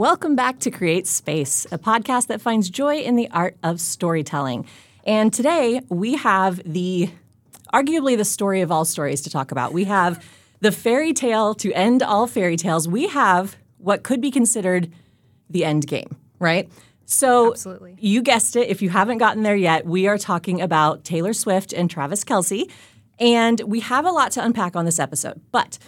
Welcome back to Create Space, a podcast that finds joy in the art of storytelling. And today we have the arguably the story of all stories to talk about. We have the fairy tale to end all fairy tales. We have what could be considered the end game, right? So, Absolutely. you guessed it. If you haven't gotten there yet, we are talking about Taylor Swift and Travis Kelce. And we have a lot to unpack on this episode. But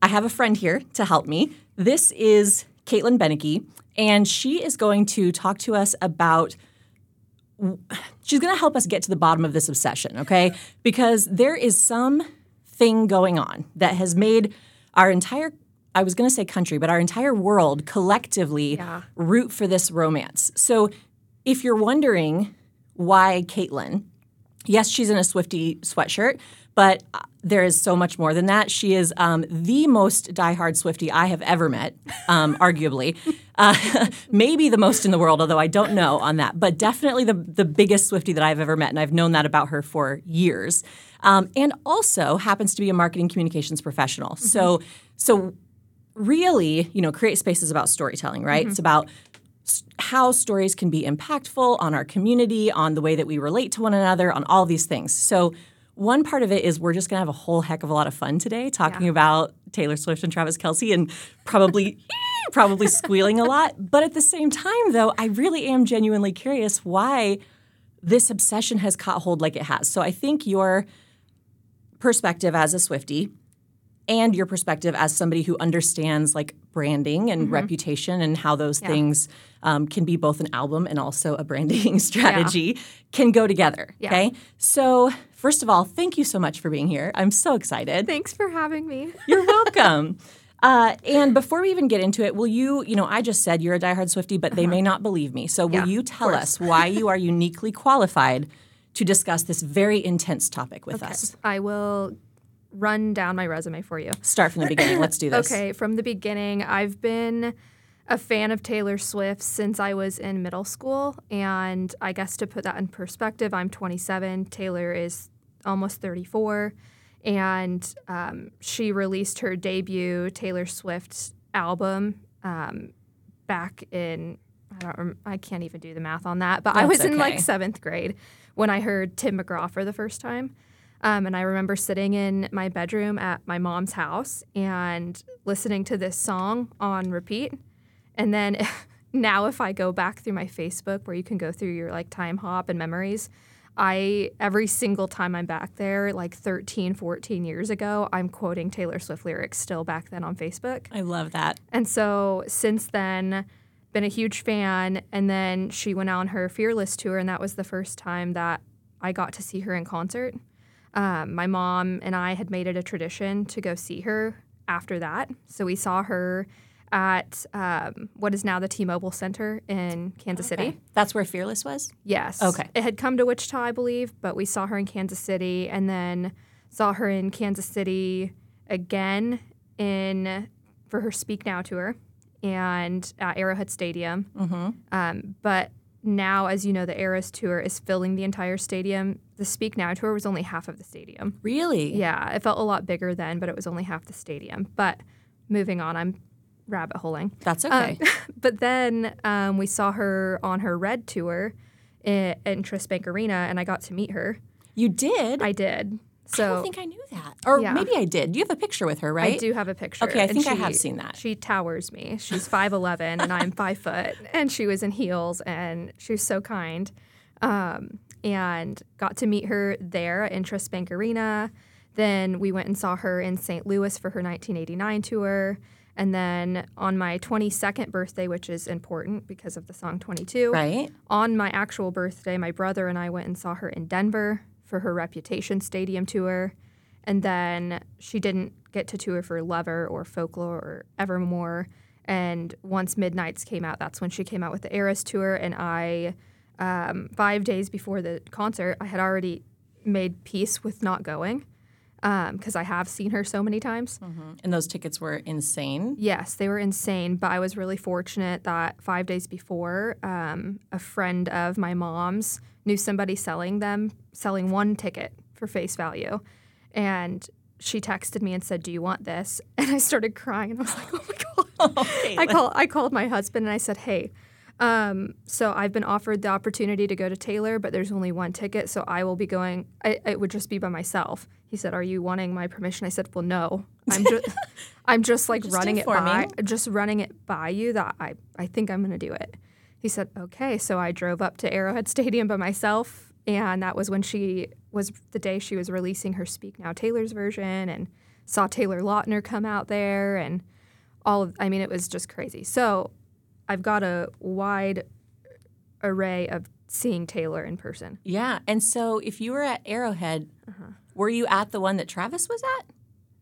I have a friend here to help me. This is Caitlyn Beneke, and she is going to talk to us about she's going to help us get to the bottom of this obsession, okay? Because there is some thing going on that has made our entire I was going to say country, but our entire world collectively Yeah. root for this romance. So if you're wondering why Caitlyn, yes, she's in a Swifty sweatshirt, but uh, there is so much more than that. She is um, the most diehard Swifty I have ever met, um, arguably. Uh, maybe the most in the world, although I don't know on that, but definitely the, the biggest Swifty that I've ever met. And I've known that about her for years. Um, and also happens to be a marketing communications professional. So, so really, you know, create space is about storytelling, right? It's about how stories can be impactful on our community, on the way that we relate to one another, on all these things. So, one part of it is we're just going to have a whole heck of a lot of fun today talking Yeah. about Taylor Swift and Travis Kelce and probably probably squealing a lot. But at the same time though, I really am genuinely curious why this obsession has caught hold like it has. So I think your perspective as a Swifty and your perspective as somebody who understands like branding and reputation and how those Yeah. things um, can be both an album and also a branding strategy can go together. Yeah. Okay. So, first of all, thank you so much for being here. I'm so excited. Thanks for having me. You're welcome. Uh, and before we even get into it, will you, you know, I just said you're a diehard Swifty, but they may not believe me. So will Uh-huh. Yeah, you tell us why you are uniquely qualified to discuss this very intense topic with us? I will run down my resume for you. Start from the beginning. Let's do this. Okay, from the beginning, I've been a fan of Taylor Swift since I was in middle school. And I guess to put that in perspective, I'm 27. Taylor is almost 34. And um, she released her debut Taylor Swift album um, back in, I don't rem- I can't even do the math on that, but I That's was in like seventh grade when I heard Tim McGraw for the first time. Um, and I remember sitting in my bedroom at my mom's house and listening to this song on repeat. And then now, if I go back through my Facebook, where you can go through your like time hop and memories, I every single time I'm back there, like 13, 14 years ago, I'm quoting Taylor Swift lyrics still back then on Facebook. I love that. And so since then, been a huge fan. And then she went on her Fearless tour, and that was the first time that I got to see her in concert. Um, my mom and I had made it a tradition to go see her after that. So we saw her at um, what is now the T-Mobile Center in Kansas City. That's where Fearless was? Yes. Okay. It had come to Wichita, I believe, but we saw her in Kansas City and then saw her in Kansas City again in for her Speak Now tour and at Arrowhead Stadium. Mm-hmm. Um, but now, as you know, the Eras tour is filling the entire stadium. The Speak Now tour was only half of the stadium. Really? Yeah, it felt a lot bigger then, but it was only half the stadium. But moving on, I'm rabbit holing. That's okay. Um, but then um, we saw her on her Red tour in, Intrust Bank Arena, and I got to meet her. you did? I did. I So don't think I knew that. Or Yeah. maybe I did. You have a picture with her, right? I do have a picture. Okay, I think I have seen that. She towers me. She's 5'11 and I'm 5 foot. And she was in heels and she was so kind. Um, and got to meet her there at Intrust Bank Arena. Then we went and saw her in St. Louis for her 1989 tour. And then on my 22nd birthday, which is important because of the song 22, Right? on my actual birthday, my brother and I went and saw her in Denver for her Reputation Stadium tour. And then she didn't get to tour for Lover or Folklore or Evermore. And once Midnights came out, that's when she came out with the Eras tour. And I, um, five days before the concert, I had already made peace with not going because I have seen her so many times. And those tickets were insane. Yes, they were insane, but I was really fortunate that five days before, um, a friend of my mom's knew somebody selling them, selling one ticket for face value. And she texted me and said, Do you want this? And I started crying and I was like, Oh my God. I call I called my husband and I said, "Hey, um, so I've been offered the opportunity to go to Taylor, but there's only one ticket, so I will be going. I, it would just be by myself." He said, "Are you wanting my permission?" I said, "Well, no. I'm just I'm just like Just running it by just running it by you that I I think I'm going to do it." He said, "Okay." So I drove up to Arrowhead Stadium by myself, and that was when she was the day she was releasing her Speak Now Taylor's version, and saw Taylor Lautner come out there, and all of. I mean, it was just crazy. So I've got a wide array of seeing Taylor in person. Yeah. And so if you were at Arrowhead, Uh-huh. Were you at the one that Travis was at?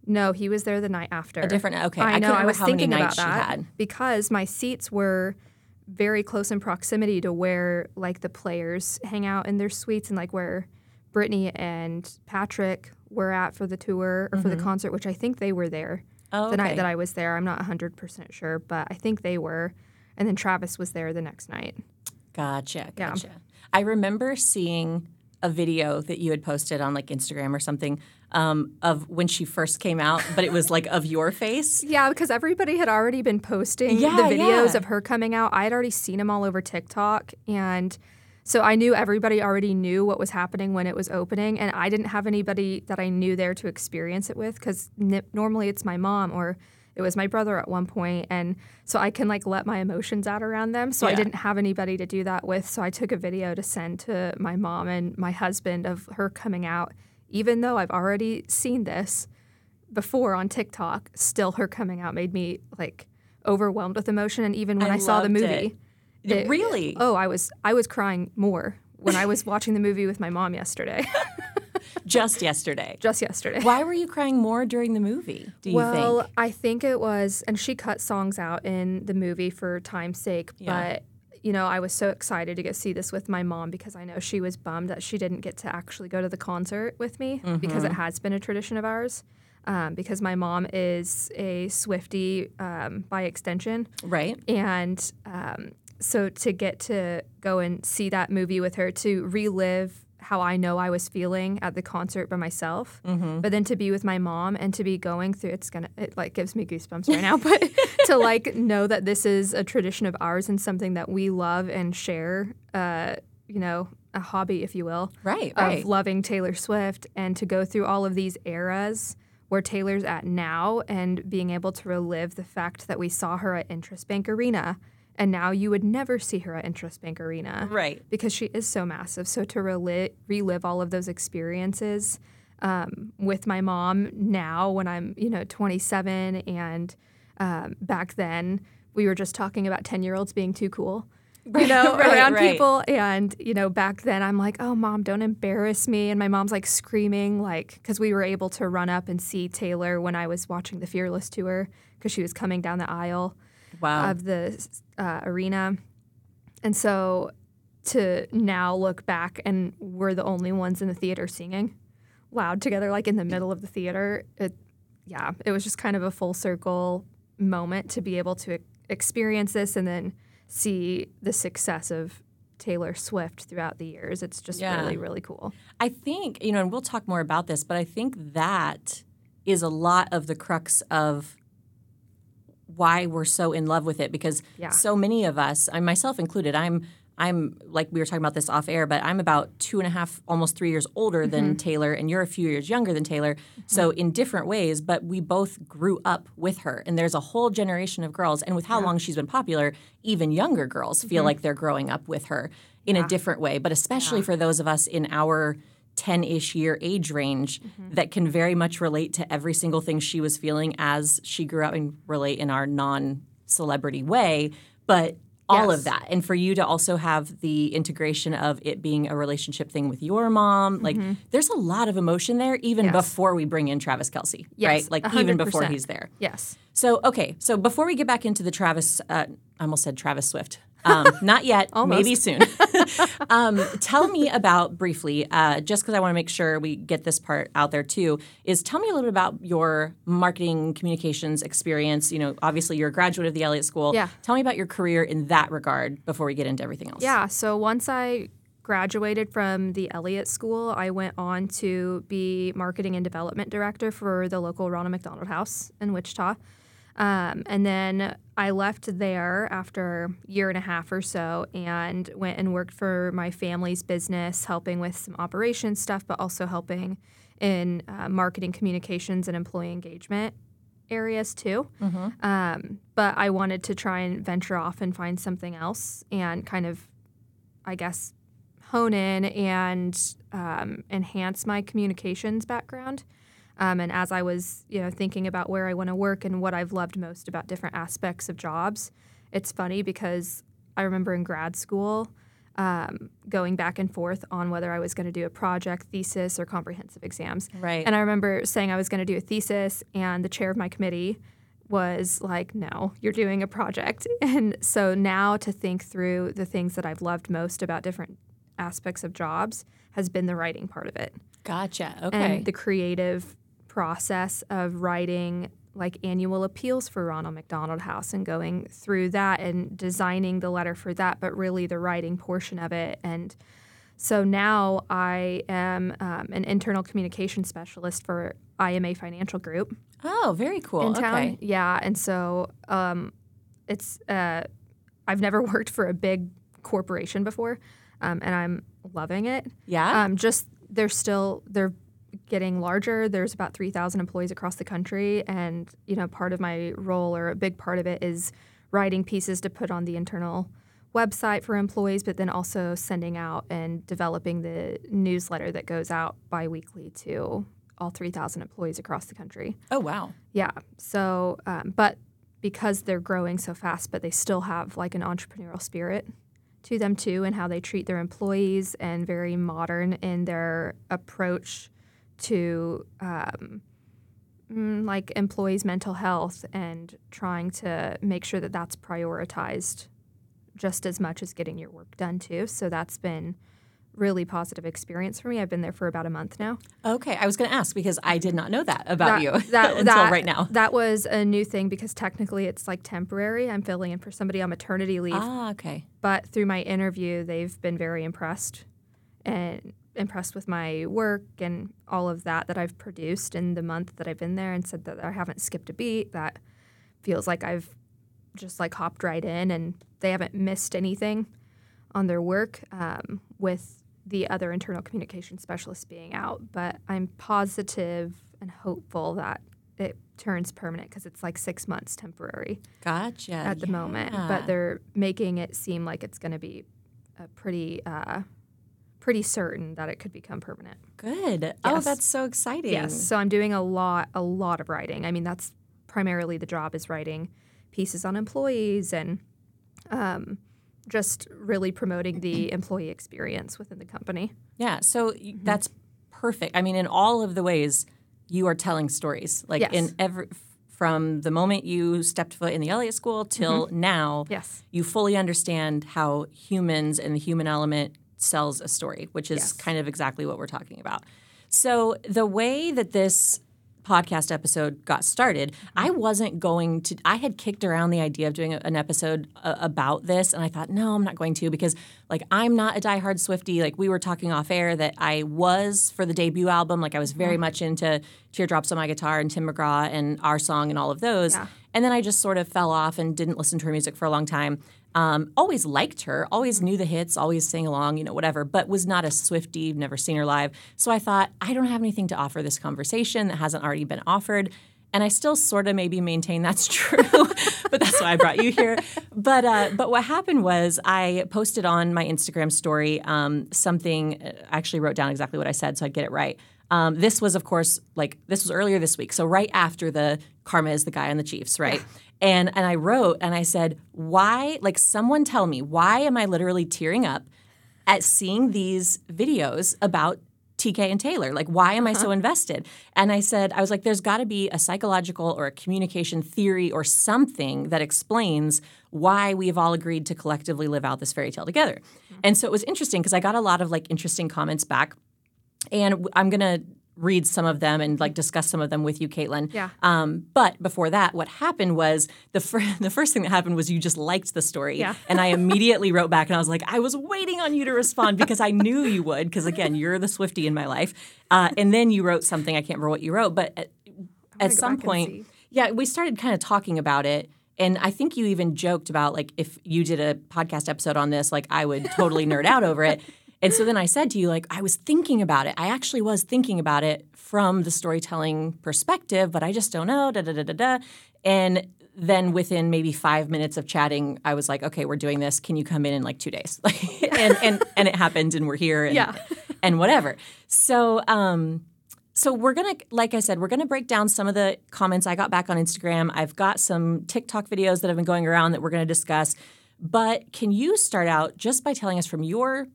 No, he was there the night after. A different okay. I know. I was how many thinking about that had. because my seats were very close in proximity to where like the players hang out in their suites and like where Brittany and Patrick were at for the tour or for the concert, which I think they were there Mm-hmm. Oh, the night that I was there. I'm not 100% sure, but I think they were. And then Travis was there the next night. Gotcha. Yeah. Gotcha. I remember seeing a video that you had posted on like Instagram or something um, of when she first came out, but it was like of your face. Yeah, because everybody had already been posting Yeah, the videos yeah. of her coming out. I had already seen them all over TikTok. And so I knew everybody already knew what was happening when it was opening. And I didn't have anybody that I knew there to experience it with because n- normally it's my mom or it was my brother at one. And so I can like let my emotions out around them. So I didn't have anybody to do that with. So I took a video to send to my mom and my husband of her coming out, even though I've already seen this before on TikTok, still her coming out made me like overwhelmed with emotion. And even when I I, saw the movie, it. Really? oh, I was I was crying more when I was watching the movie with my mom yesterday, Just yesterday. just yesterday. Why were you crying more during the movie? Do you well, think? I think it was, and she cut songs out in the movie for time's sake, Yeah. but. You know, I was so excited to go see this with my mom because I know she was bummed that she didn't get to actually go to the concert with me because Mm-hmm. it has been a tradition of ours. Um, because my mom is a Swifty um, by extension, Right. And um, so to get to go and see that movie with her, to relive how I know I was feeling at the concert by myself, but then to be with my mom and to be going through it's gonna it like gives me goosebumps right now, but to like know that this is a tradition of ours and something that we love and share, uh, you know, a hobby, if you will, Right. of Right. loving Taylor Swift and to go through all of these eras where Taylor's at now and being able to relive the fact that we saw her at Intrust Bank Arena and now you would never see her at Intrust Bank Arena Right. because she is so massive. So to reli- relive all of those experiences um, with my mom now when I'm, you know, 27 and um, back then we were just talking about 10 year olds being too cool. You know, Right, around right. people. And, you know, back then I'm like, oh, mom, don't embarrass me. And my mom's like screaming, like, because we were able to run up and see Taylor when I was watching the Fearless tour because she was coming down the aisle Wow. of the uh, arena. And so to now look back and we're the only ones in the theater singing loud together, like in the middle of the theater, it, yeah, it was just kind of a full circle moment to be able to experience this and then see the success of Taylor Swift throughout the years. It's just Yeah. really, really cool. I think, you know, and we'll talk more about this, but I think that is a lot of the crux of why we're so in love with it because Yeah. so many of us, and myself included, I'm I'm like we were talking about this off air, but I'm about two and a half, almost three years older than mm-hmm. Taylor, and you're a few years younger than Taylor. Mm-hmm. So in different ways, but we both grew up with her, and there's a whole generation of girls, and with how long she's been popular, even younger girls feel mm-hmm. like they're growing up with her in a different way. But especially for those of us in our 10 ish year age range that can very much relate to every single thing she was feeling as she grew up and relate in our non celebrity way. But all of that. And for you to also have the integration of it being a relationship thing with your mom, like there's a lot of emotion there, even Yes. before we bring in Travis Kelce, Yes, right? Like even before he's there. Yes. So, okay. So before we get back into the Travis, uh, I almost said Travis Swift. Um, not yet, maybe soon. um, tell me about briefly, uh, just because I want to make sure we get this part out there too, is tell me a little bit about your marketing communications experience. You know, obviously you're a graduate of the Elliott School. Yeah. Tell me about your career in that regard before we get into everything else. Yeah. So once I graduated from the Elliott School, I went on to be marketing and development director for the local Ronald McDonald House in Wichita. Um, and then I left there after a year and a half or so and went and worked for my family's business, helping with some operations stuff, but also helping in uh, marketing communications and employee engagement areas too. Um, but I wanted to try and venture off and find something else and kind of, I guess, hone in and um, enhance my communications background. Um, and as I was, you know, thinking about where I want to work and what I've loved most about different aspects of jobs, it's funny because I remember in grad school um, going back and forth on whether I was going to do a project, thesis, or comprehensive exams. Right. And I remember saying I was going to do a thesis, and the chair of my committee was like, no, you're doing a project. And so now to think through the things that I've loved most about different aspects of jobs has been the writing part of it Gotcha. Okay. and the creative process of writing like annual appeals for Ronald McDonald House and going through that and designing the letter for that, but really the writing portion of it. And so now I am um, an internal communication specialist for IMA Financial Group oh, very cool. in town. Okay. Yeah, and so um, it's uh, I've never worked for a big corporation before, um, and I'm loving it. Yeah. Um, just they're still they're getting larger. There's about three thousand employees across the country, and you know part of my role or a big part of it is writing pieces to put on the internal website for employees, but then also sending out and developing the newsletter that goes out biweekly to all 3,000 employees across the country. oh, wow. Yeah. So, um, but because they're growing so fast, but they still have like an entrepreneurial spirit to them too, and how they treat their employees, and very modern in their approach to um, mm, like employees' mental health and trying to make sure that that's prioritized just as much as getting your work done too. So that's been really positive experience for me. I've been there for about a month now. Okay. I was going to ask because I did not know that about That- you that- until that- right now. That was a new thing because technically it's like temporary. I'm filling in for somebody on maternity leave. Ah, okay. But through my interview, they've been very impressed and impressed with my work and all of that that I've produced in the month that I've been there and said that I haven't skipped a beat. That feels like I've just like hopped right in and they haven't missed anything on their work um, with the other internal communication specialists being out. But I'm positive and hopeful that it turns permanent because it's like six months temporary Gotcha. at the moment, but they're making it seem like it's going to be a pretty, uh, pretty certain that it could become permanent. Good. Oh, that's so exciting. Yes. So I'm doing a lot, a lot of writing. I mean, that's primarily the job is writing pieces on employees and um, just really promoting the employee experience within the company. Yeah. So Mm-hmm. that's perfect. I mean, in all of the ways you are telling stories, like Yes. in every from the moment you stepped foot in the Elliott School till now, Mm-hmm. Yes. you fully understand how humans and the human element sells a story, which is Yes. kind of exactly what we're talking about. So the way that this podcast episode got started, I wasn't going to. I had kicked around the idea of doing a- an episode uh, about this, and I thought, no, I'm not going to because, like, I'm not a diehard Swifty. Like, we were talking off air that I was for the debut album. Like, I was very much into Teardrops on My Guitar and Tim McGraw and Our Song and all of those. Yeah. And then I just sort of fell off and didn't listen to her music for a long time. Um, always liked her, always knew the hits, always sang along, you know, whatever, but was not a Swifty, never seen her live. So I thought, I don't have anything to offer this conversation that hasn't already been offered. And I still sort of maybe maintain that's true, but that's why I brought you here. But uh, but what happened was I posted on my Instagram story um, something. I actually wrote down exactly what I said so I'd get it right. Um, this was, of course, like this was earlier this week, so right after the Karma is the guy on the Chiefs, right? And and I wrote and I said, why? Like, someone tell me why am I literally tearing up at seeing these videos about TK and Taylor? Like, why am I uh-huh. so invested? And I said, I was like, there's got to be a psychological or a communication theory or something that explains why we've all agreed to collectively live out this fairy tale together. Mm-hmm. And so it was interesting because I got a lot of like interesting comments back and I'm gonna read some of them and like discuss some of them with you, Caitlyn. Yeah. Um, but before that, what happened was the fir- the first thing that happened was you just liked the story, Yeah. and I immediately wrote back and I was like, I was waiting on you to respond because I knew you would because again, you're the Swifty in my life. Uh, and then you wrote something I can't remember what you wrote, but at, at some point. Yeah, we started kind of talking about it. And I think you even joked about like if you did a podcast episode on this, like I would totally nerd out over it. And so then I said to you, like, I was thinking about it. I actually was thinking about it from the storytelling perspective, but I just don't know. Da da da da da. And then within maybe five minutes of chatting, I was like, okay, we're doing this. Can you come in in like two days? and and and it happened, and we're here. And, Yeah. and whatever. So um, so we're gonna, like I said, we're gonna break down some of the comments I got back on Instagram. I've got some TikTok videos that have been going around that we're gonna discuss. But can you start out just by telling us from your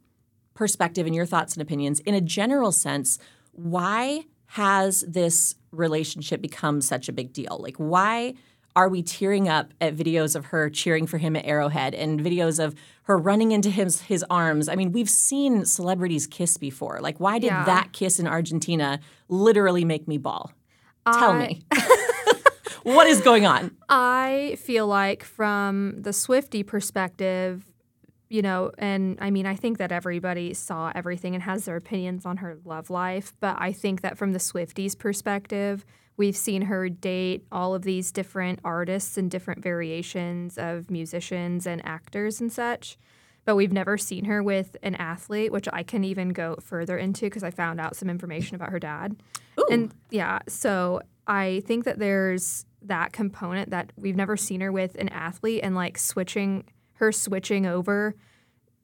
perspective and your thoughts and opinions, in a general sense, why has this relationship become such a big deal? Like, why are we tearing up at videos of her cheering for him at Arrowhead and videos of her running into his his arms? I mean, we've seen celebrities kiss before. Like, why did Yeah. that kiss in Argentina literally make me bawl? Tell me. what is going on? I feel like from the Swifty perspective, you know, and I mean, I think that everybody saw everything and has their opinions on her love life, but I think that from the Swifties perspective, we've seen her date all of these different artists and different variations of musicians and actors and such. But we've never seen her with an athlete, which I can even go further into because I found out some information about her dad. Ooh. And yeah, so I think that there's that component that we've never seen her with an athlete and like switching her switching over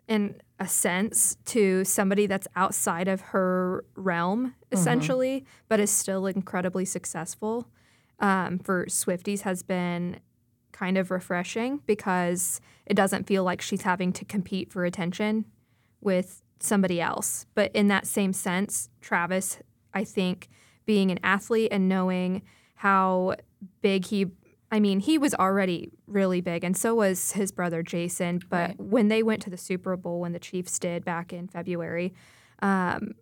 in a sense to somebody that's outside of her realm essentially but is still incredibly successful um, for swifties has been kind of refreshing because it doesn't feel like she's having to compete for attention with somebody else. But in that same sense, Travis, I think, being an athlete and knowing how big he I mean, he was already really big, and so was his brother Jason. But Right. when they went to the Super Bowl, when the Chiefs did back in February, um,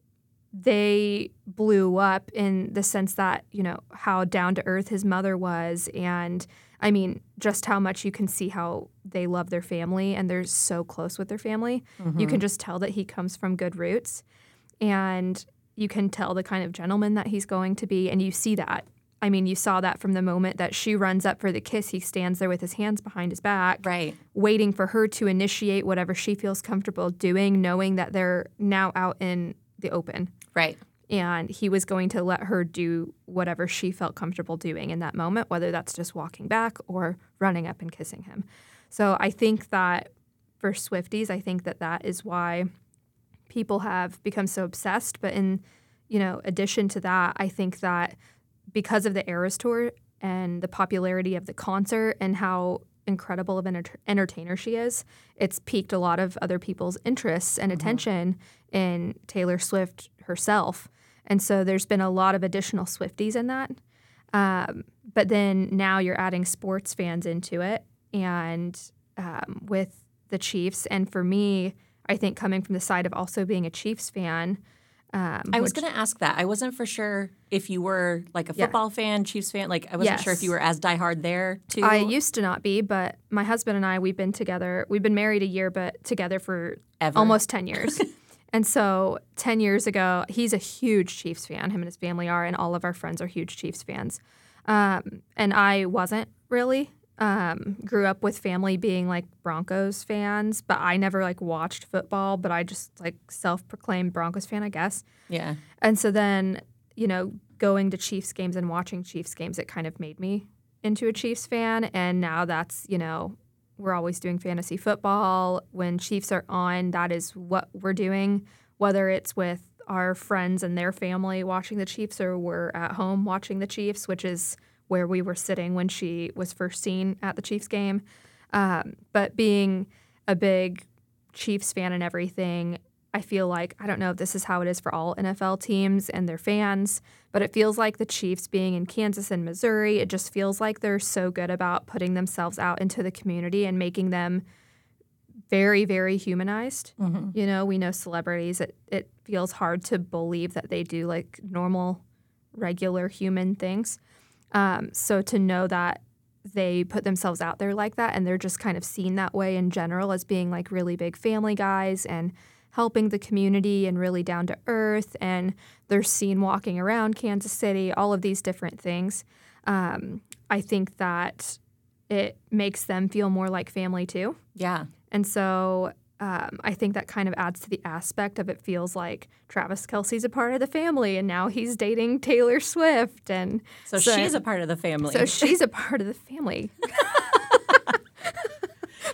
they blew up in the sense that, you know, how down to earth his mother was. And I mean, just how much you can see how they love their family and they're so close with their family. You can just tell that he comes from good roots. And you can tell the kind of gentleman that he's going to be. And you see that. I mean, you saw that from the moment that she runs up for the kiss. He stands there with his hands behind his back Right. waiting for her to initiate whatever she feels comfortable doing, knowing that they're now out in the open. Right. And he was going to let her do whatever she felt comfortable doing in that moment, whether that's just walking back or running up and kissing him. So I think that for Swifties, I think that that is why people have become so obsessed. But in, you know, addition to that, I think that because of the Eras tour and the popularity of the concert and how incredible of an enter- entertainer she is, it's piqued a lot of other people's interests and attention in Taylor Swift herself. And so there's been a lot of additional Swifties in that. Um, but then now you're adding sports fans into it and um, with the Chiefs. And for me, I think coming from the side of also being a Chiefs fan, um, I was going to ask that. I wasn't for sure if you were like a Yeah. football fan, Chiefs fan. Like I wasn't sure if you were as diehard there too. I used to not be, but my husband and I, we've been together. We've been married a year, but together for Ever. almost 10 years. and so 10 years ago, he's a huge Chiefs fan. Him and his family are, and all of our friends are huge Chiefs fans. Um, and I wasn't really. Um, grew up with family being like Broncos fans, but I never like watched football, but I just like self proclaimed Broncos fan, I guess. yeah. And so then, you know, going to Chiefs games and watching Chiefs games, it kind of made me into a Chiefs fan. And now that's, you know, we're always doing fantasy football. When Chiefs are on, that is what we're doing, whether it's with our friends and their family watching the Chiefs or we're at home watching the Chiefs, which is where we were sitting when she was first seen at the Chiefs game. Um, but being a big Chiefs fan and everything, I feel like I don't know if this is how it is for all NFL teams and their fans, but it feels like the Chiefs being in Kansas and Missouri, it just feels like they're so good about putting themselves out into the community and making them very, very humanized. You know, we know celebrities, it, it feels hard to believe that they do like normal, regular human things. Um, so to know that they put themselves out there like that and they're just kind of seen that way in general as being like really big family guys and helping the community and really down to earth and they're seen walking around Kansas City, all of these different things. Um, I think that it makes them feel more like family too. Yeah. And so um, I think that kind of adds to the aspect of it feels like Travis Kelce's a part of the family and now he's dating Taylor Swift. And So, she's a part of the family. so she's a part of the family.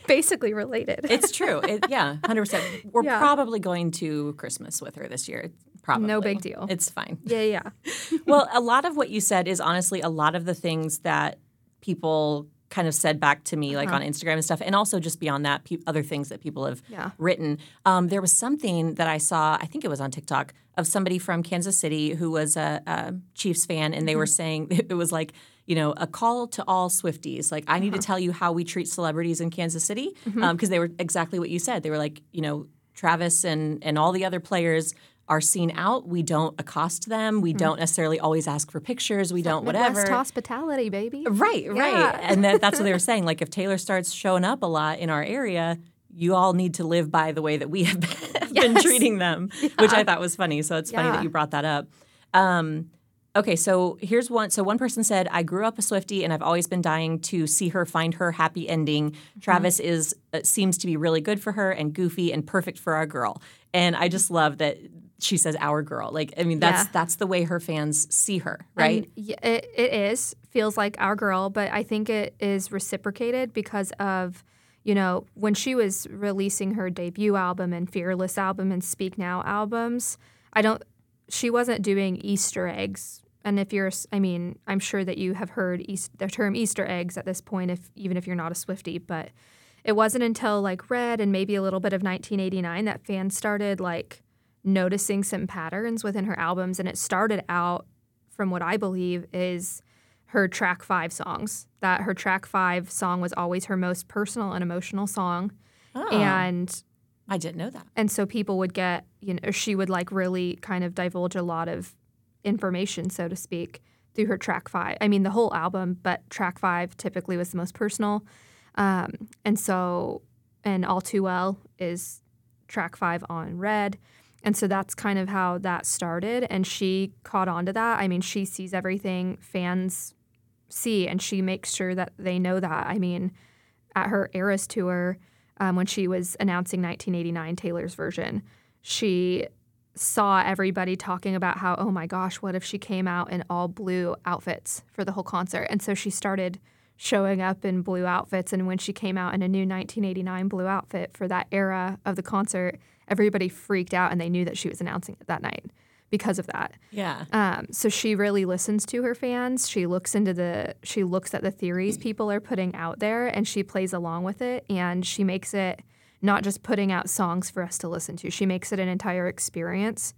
Basically related. it's true. It, yeah, 100%. We're Yeah. probably going to Christmas with her this year. Probably. No big deal. It's fine. yeah, yeah. well, a lot of what you said is honestly a lot of the things that people kind of said back to me, like Uh-huh. on Instagram and stuff, and also just beyond that, pe- other things that people have Yeah. written. Um, there was something that I saw, I think it was on TikTok, of somebody from Kansas City who was a, a Chiefs fan, and they were Mm-hmm. saying it was like, you know, a call to all Swifties. Like, I need to Uh-huh. tell you how we treat celebrities in Kansas City, because Mm-hmm. they were exactly what you said. They were like, you know, Travis and and all the other players are seen out. We don't accost them. We don't necessarily always ask for pictures. We don't whatever. Mm-hmm. Midwest hospitality, baby. Right, right. Yeah. And that, that's what they were saying. Like if Taylor starts showing up a lot in our area, you all need to live by the way that we have been, been treating them, which I thought was funny. So it's funny that you brought that up. Um, okay, so here's one. So one person said, "I grew up a Swifty, and I've always been dying to see her find her happy ending. Travis is uh, seems to be really good for her and goofy and perfect for our girl." And I just love that she says "our girl." Like, I mean, that's Yeah. that's the way her fans see her, right? And it, it is feels like our girl, but I think it is reciprocated because of you know when she was releasing her debut album and Fearless album and Speak Now albums. I don't. She wasn't doing Easter eggs. And if you're, i mean, I'm sure that you have heard East, the term Easter eggs at this point, if even if you're not a Swifty. But it wasn't until like Red and maybe a little bit of 1989 that fans started like noticing some patterns within her albums, and it started out from what I believe is her track five songs. That her track five song was always her most personal and emotional song. Oh, And I didn't know that. and so people would get, you know, she would like really kind of divulge a lot of information, so to speak, through her track five. I mean, the whole album, but track five typically was the most personal. Um, and so, and All Too Well is track five on Red. And so that's kind of how that started. And she caught on to that. I mean, she sees everything fans see and she makes sure that they know that. I mean, at her Eras tour, um, when she was announcing 1989 Taylor's version, she saw everybody talking about how, oh my gosh, what if she came out in all blue outfits for the whole concert? And so she started showing up in blue outfits. And when she came out in a new 1989 blue outfit for that era of the concert, everybody freaked out and they knew that she was announcing it that night because of that. Yeah. Um, so she really listens to her fans. She looks into the she looks at the theories people are putting out there and she plays along with it and she makes it not just putting out songs for us to listen to. She makes it an entire experience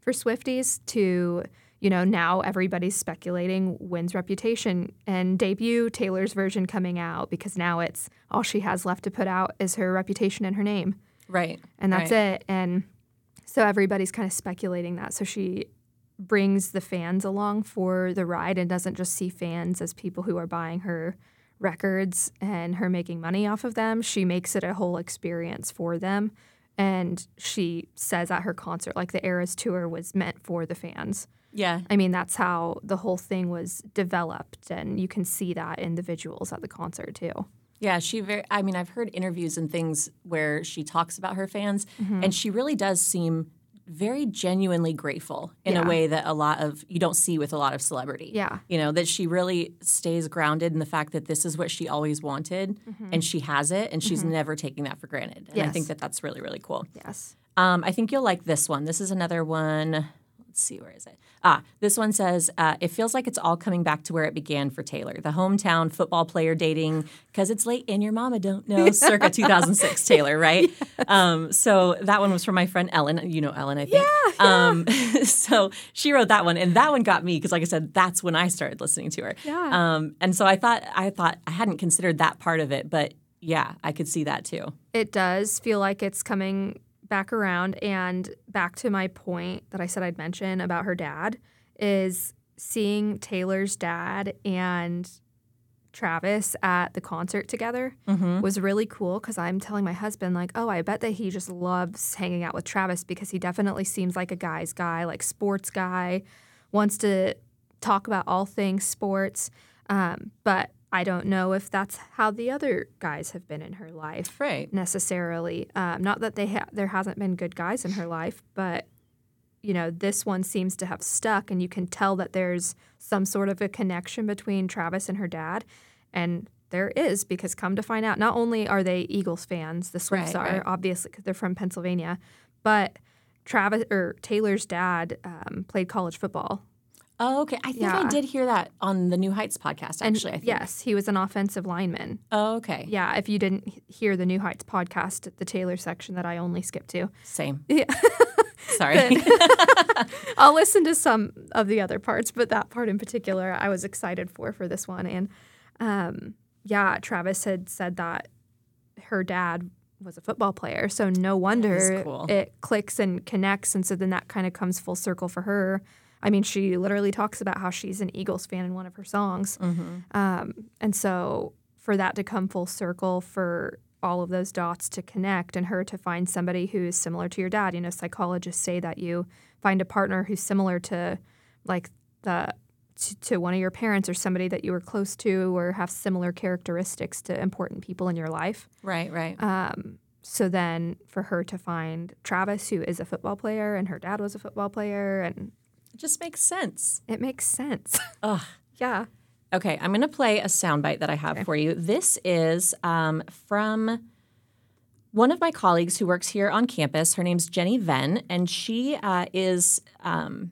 for Swifties to, you know, now everybody's speculating when's reputation and debut Taylor's version coming out because now it's all she has left to put out is her reputation and her name Right. and that's right. it. And so everybody's kind of speculating that. So she brings the fans along for the ride and doesn't just see fans as people who are buying her records and her making money off of them. She makes it a whole experience for them. And she says at her concert, like the Eras tour was meant for the fans. Yeah. I mean, that's how the whole thing was developed. And you can see that in the visuals at the concert too. Yeah, she very I mean, I've heard interviews and things where she talks about her fans Mm-hmm. and she really does seem very genuinely grateful in Yeah. a way that a lot of you don't see with a lot of celebrity. Yeah. You know, that she really stays grounded in the fact that this is what she always wanted and she has it and she's never taking that for granted. And I Mm-hmm. Think that that's really really cool. Yes. Um, I think you'll like this one. This is another one. Let's see, where is it? Ah, this one says, uh, It feels like it's all coming back to where it began for Taylor. The hometown football player dating because it's late and your mama don't know, circa 2006 Taylor, right? Um, so that one was from my friend Ellen. You know Ellen, I think. Yeah. Um, so she wrote that one, and that one got me because, like I said, that's when I started listening to her. Yeah. Um, and so I thought, I thought I hadn't considered that part of it, but yeah, I could see that too. it does feel like it's coming back around and back to my point that I said I'd mention about her dad is seeing Taylor's dad and Travis at the concert together was really cool because I'm telling my husband like, "Oh, I bet that he just loves hanging out with Travis because he definitely seems like a guy's guy, like sports guy, wants to talk about all things sports." Um, but I don't know if that's how the other guys have been in her life Right. necessarily. Um, not that they ha- there hasn't been good guys in her life, but you know this one seems to have stuck, and you can tell that there's some sort of a connection between Travis and her dad, and there is because come to find out, not only are they Eagles fans, the Swifts Right, are right. obviously because they're from Pennsylvania, but Travis or Taylor's dad um, played college football Oh, okay. I think I did hear that on the New Heights podcast. And Actually, I think. yes, he was an offensive lineman. Oh, okay. Yeah, if you didn't hear the New Heights podcast, the Taylor section that I only skipped to, Same. Yeah. Sorry. I'll listen to some of the other parts, but that part in particular, I was excited for for this one. And um, yeah, Travis had said that her dad was a football player, so no wonder cool. it clicks and connects, and so then that kind of comes full circle for her. I mean, she literally talks about how she's an Eagles fan in one of her songs. Um, and so for that to come full circle, for all of those dots to connect, and her to find somebody who is similar to your dad, you know, psychologists say that you find a partner who's similar to like the to, to one of your parents or somebody that you were close to or have similar characteristics to important people in your life. right, right. Um, so then for her to find Travis, who is a football player, and her dad was a football player, and it just makes sense. it makes sense. Ugh. yeah. Okay, I'm going to play a soundbite that I have for you. This is um, from one of my colleagues who works here on campus. Her name's Jenny Venn, and she uh, is um,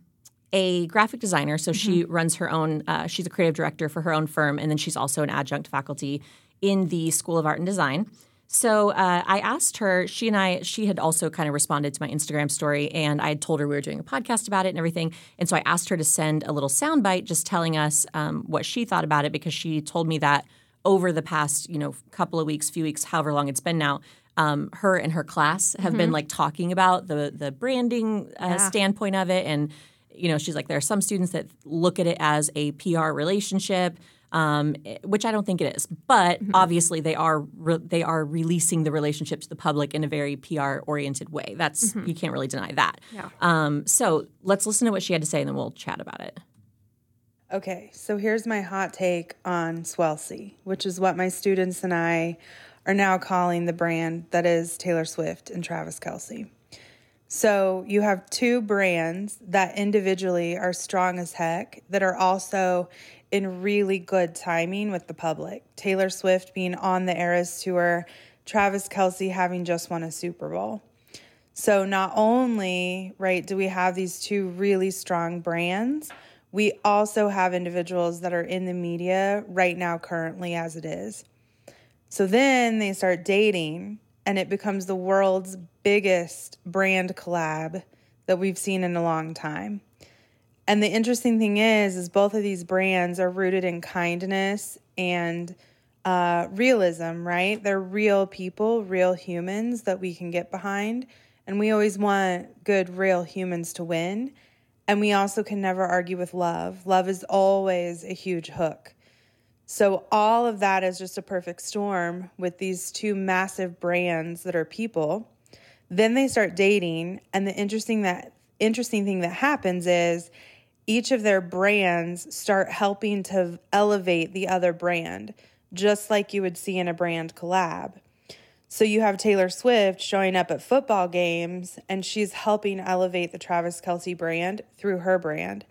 a graphic designer. So she runs her own, uh, she's a creative director for her own firm, and then she's also an adjunct faculty in the School of Art and Design. So uh, I asked her, she and I, she had also kind of responded to my Instagram story, and I had told her we were doing a podcast about it and everything. And so I asked her to send a little soundbite just telling us um, what she thought about it because she told me that over the past, you know, couple of weeks, few weeks, however long it's been now, um, her and her class have been like talking about the the branding uh, standpoint of it, and you know, she's like, there are some students that look at it as a PR relationship um, eh, which I don't think it is. But obviously, they are re- they are releasing the relationship to the public in a very PR oriented way. That's you can't really deny that. Yeah. Um, so let's listen to what she had to say, and then we'll chat about it. Okay, so here's my hot take on Swelsey, which is what my students and I are now calling the brand that is Taylor Swift and Travis Kelce. So you have two brands that individually are strong as heck that are also in really good timing with the public. Taylor Swift being on the Eras tour, Travis Kelce having just won a Super Bowl. So not only, right, do we have these two really strong brands, we also have individuals that are in the media right now currently as it is. So then they start dating and it becomes the world's biggest brand collab that we've seen in a long time. And the interesting thing is is both of these brands are rooted in kindness and uh, realism, right? They're real people, real humans that we can get behind. And we always want good, real humans to win. And we also can never argue with love. Love is always a huge hook. So, all of that is just a perfect storm with these two massive brands that are people. Then they start dating. And the interesting that interesting thing that happens is each of their brands start helping to elevate the other brand, just like you would see in a brand collab. So you have Taylor Swift showing up at football games and she's helping elevate the Travis Kelce brand through her brand.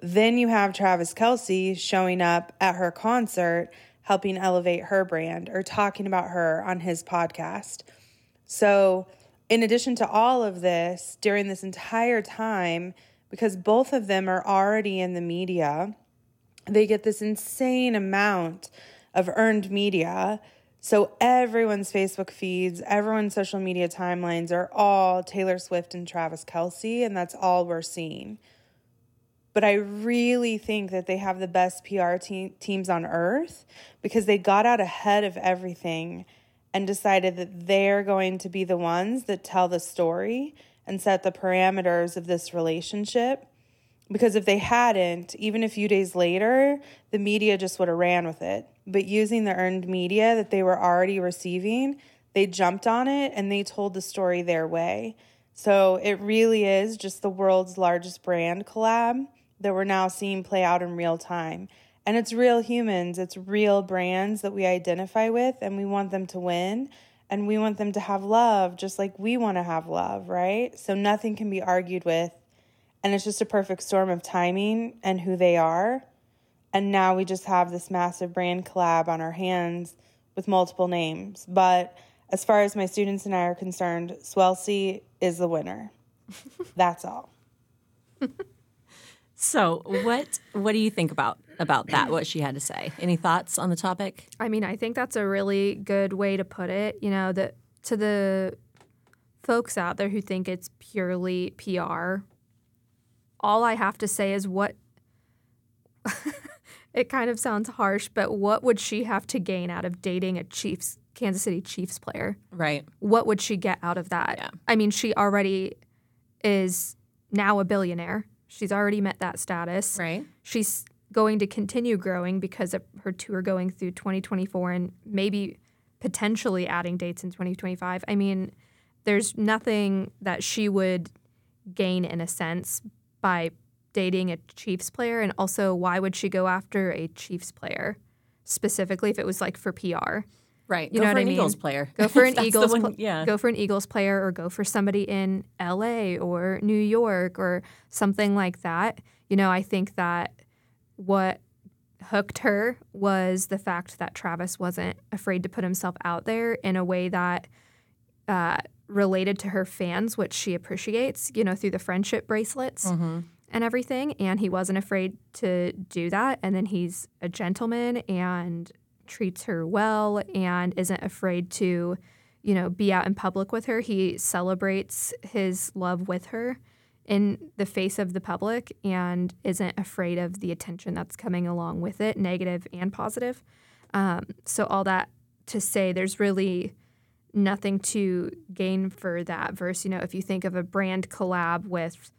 Then you have Travis Kelce showing up at her concert, helping elevate her brand or talking about her on his podcast. So, in addition to all of this, during this entire time, because both of them are already in the media, they get this insane amount of earned media. So everyone's Facebook feeds, everyone's social media timelines are all Taylor Swift and Travis Kelce, and that's all we're seeing. But I really think that they have the best PR te- teams on earth because they got out ahead of everything and decided that they're going to be the ones that tell the story and set the parameters of this relationship. Because if they hadn't, even a few days later, the media just would have ran with it. But using the earned media that they were already receiving, they jumped on it and they told the story their way. So it really is just the world's largest brand collab that we're now seeing play out in real time. And it's real humans, it's real brands that we identify with, and we want them to win. And we want them to have love just like we want to have love, right? So nothing can be argued with. And it's just a perfect storm of timing and who they are. And now we just have this massive brand collab on our hands with multiple names. But as far as my students and I are concerned, Swelsey is the winner. That's all. So what what do you think about about that? What she had to say? Any thoughts on the topic? I mean, I think that's a really good way to put it. You know, that to the folks out there who think it's purely PR, all I have to say is what it kind of sounds harsh, but what would she have to gain out of dating a Chiefs Kansas City Chiefs player? Right. What would she get out of that? Yeah. I mean, she already is now a billionaire. She's already met that status. Right. She's going to continue growing because of her tour going through 2024 and maybe potentially adding dates in 2025. I mean, there's nothing that she would gain in a sense by dating a Chiefs player. And also, why would she go after a Chiefs player specifically if it was like for PR? Right. You go know for what I mean? Eagles player. Go for an Eagles, one- pl- yeah. Go for an Eagles player, or go for somebody in L.A. or New York or something like that. You know, I think that what hooked her was the fact that Travis wasn't afraid to put himself out there in a way that uh, related to her fans, which she appreciates. You know, through the friendship bracelets Mm-hmm. and everything. And he wasn't afraid to do that. And then he's a gentleman and treats her well and isn't afraid to, you know, be out in public with her. He celebrates his love with her in the face of the public and isn't afraid of the attention that's coming along with it, negative and positive. Um, so, all that to say, there's really nothing to gain for that versus, you know, if you think of a brand collab with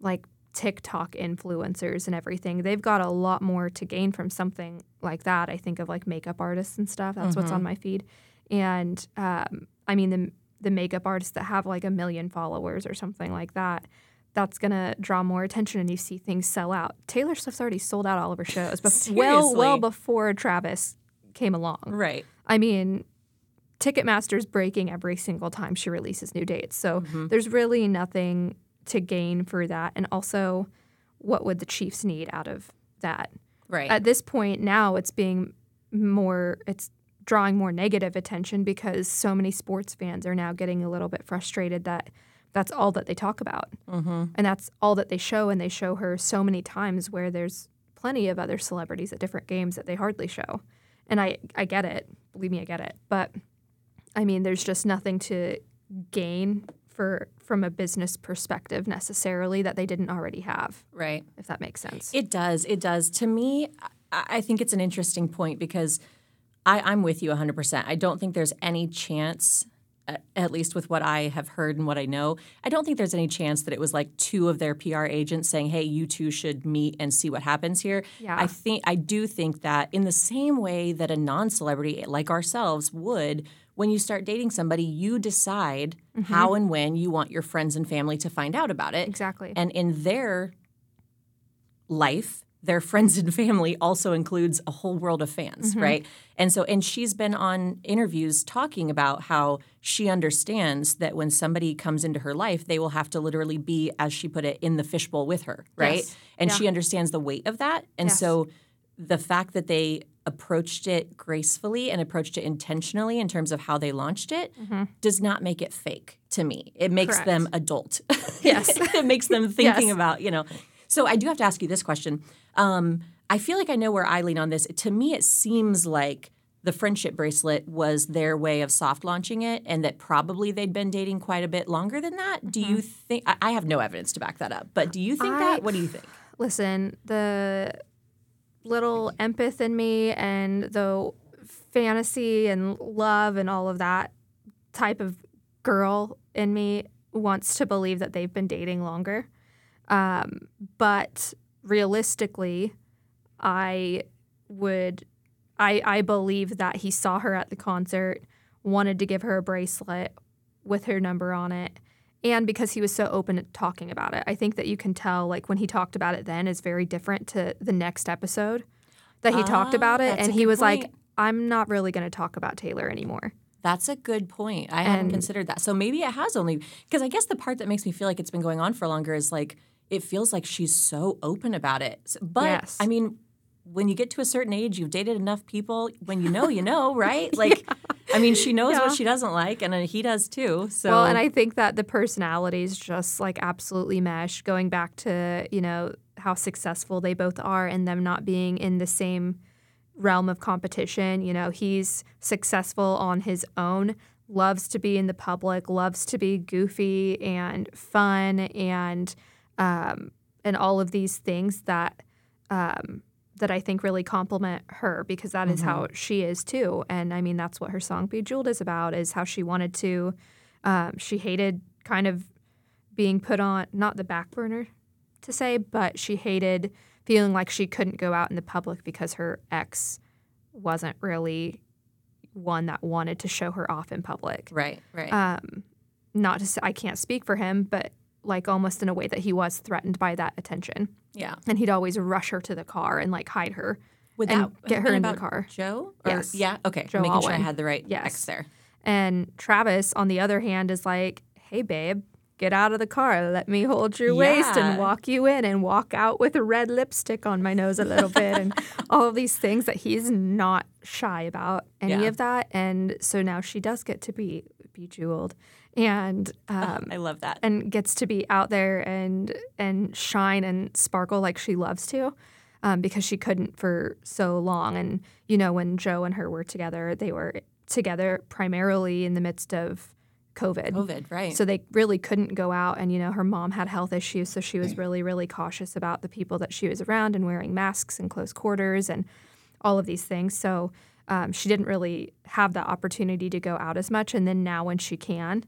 like TikTok influencers and everything, they've got a lot more to gain from something like that. I think of like makeup artists and stuff. That's what's on my feed. And um, I mean, the, the makeup artists that have like a million followers or something like that, that's going to draw more attention and you see things sell out. Taylor Swift's already sold out all of her shows, but well, well before Travis came along. Right. I mean, Ticketmaster's breaking every single time she releases new dates. So mm-hmm. there's really nothing to gain for that. And also, what would the Chiefs need out of that? Right. At this point now, it's being more, it's drawing more negative attention because so many sports fans are now getting a little bit frustrated that that's all that they talk about. mm-hmm. And that's all that they show. And they show her so many times where there's plenty of other celebrities at different games that they hardly show. And I, I get it. Believe me, I get it. But I mean, there's just nothing to gain for from a business perspective necessarily that they didn't already have, Right. if that makes sense. It does. It does. To me, I, think it's an interesting point because I, I'm with you 100%. I don't think there's any chance, at least with what I have heard and what I know, I don't think there's any chance that it was like two of their PR agents saying, hey, you two should meet and see what happens here. Yeah. I think I do think that in the same way that a non-celebrity like ourselves would, when you start dating somebody, you decide mm-hmm. how and when you want your friends and family to find out about it. exactly. And in their life, their friends and family also includes a whole world of fans, mm-hmm. right? And so, and she's been on interviews talking about how she understands that when somebody comes into her life, they will have to literally be, as she put it, in the fishbowl with her, right? Yes. And Yeah. she understands the weight of that. And Yes. so, the fact that they approached it gracefully and approached it intentionally in terms of how they launched it mm-hmm. does not make it fake to me. It makes Correct. them adult. Yes. it makes them thinking Yes. about, you know. So I do have to ask you this question. Um, I feel like I know where I lean on this. To me, it seems like the friendship bracelet was their way of soft launching it, and that probably they'd been dating quite a bit longer than that. Do you think? I, I have no evidence to back that up, but do you think I- that? What do you think? Listen, the little empath in me and the fantasy and love and all of that type of girl in me wants to believe that they've been dating longer. Um, but realistically, I would, I, I believe that he saw her at the concert, wanted to give her a bracelet with her number on it, and because he was so open at talking about it. I think that you can tell, like when he talked about it then, is very different to the next episode. that he talked about it, and he was like, "I'm not really going to talk about Taylor anymore." That's a good point. I hadn't considered that. So maybe it has only because I guess the part that makes me feel like it's been going on for longer is like it feels like she's so open about it. But Yes. I mean, when you get to a certain age, you've dated enough people. When you know, you know, right? Like, I mean, she knows Yeah. what she doesn't like, and he does too. So Well, and I think that the personalities just like absolutely mesh. Going back to you know how successful they both are, and them not being in the same realm of competition. You know, he's successful on his own, loves to be in the public, loves to be goofy and fun, and um, and all of these things that um, that I think really compliment her because that is how she is too. And I mean, that's what her song "Bejeweled" is about. Is how she wanted to. Um, she hated kind of being put on not the back burner to say, but she hated feeling like she couldn't go out in the public because her ex wasn't really one that wanted to show her off in public. right, right. Um, not to say I can't speak for him, but like almost in a way that he was threatened by that attention. yeah. And he'd always rush her to the car and like hide her Would that get her in the car. Joe? Or- Yes. Yeah. Okay. Joe Making sure I had the right Yes. X there. And Travis, on the other hand, is like, hey, babe, get out of the car. Let me hold your waist and walk you in and walk out with a red lipstick on my nose a little bit and all of these things that he's not shy about any Yeah. of that. And so now she does get to be bejeweled and um, I love that. and gets to be out there and and shine and sparkle like she loves to um, because she couldn't for so long. And you know when joe and her were together they were together primarily in the midst of covid. COVID, right? so they really couldn't go out. And you know her mom had health issues so she was really really cautious about the people that she was around and wearing masks and close quarters and all of these things. So um, she didn't really have that opportunity to go out as much. And then now when she can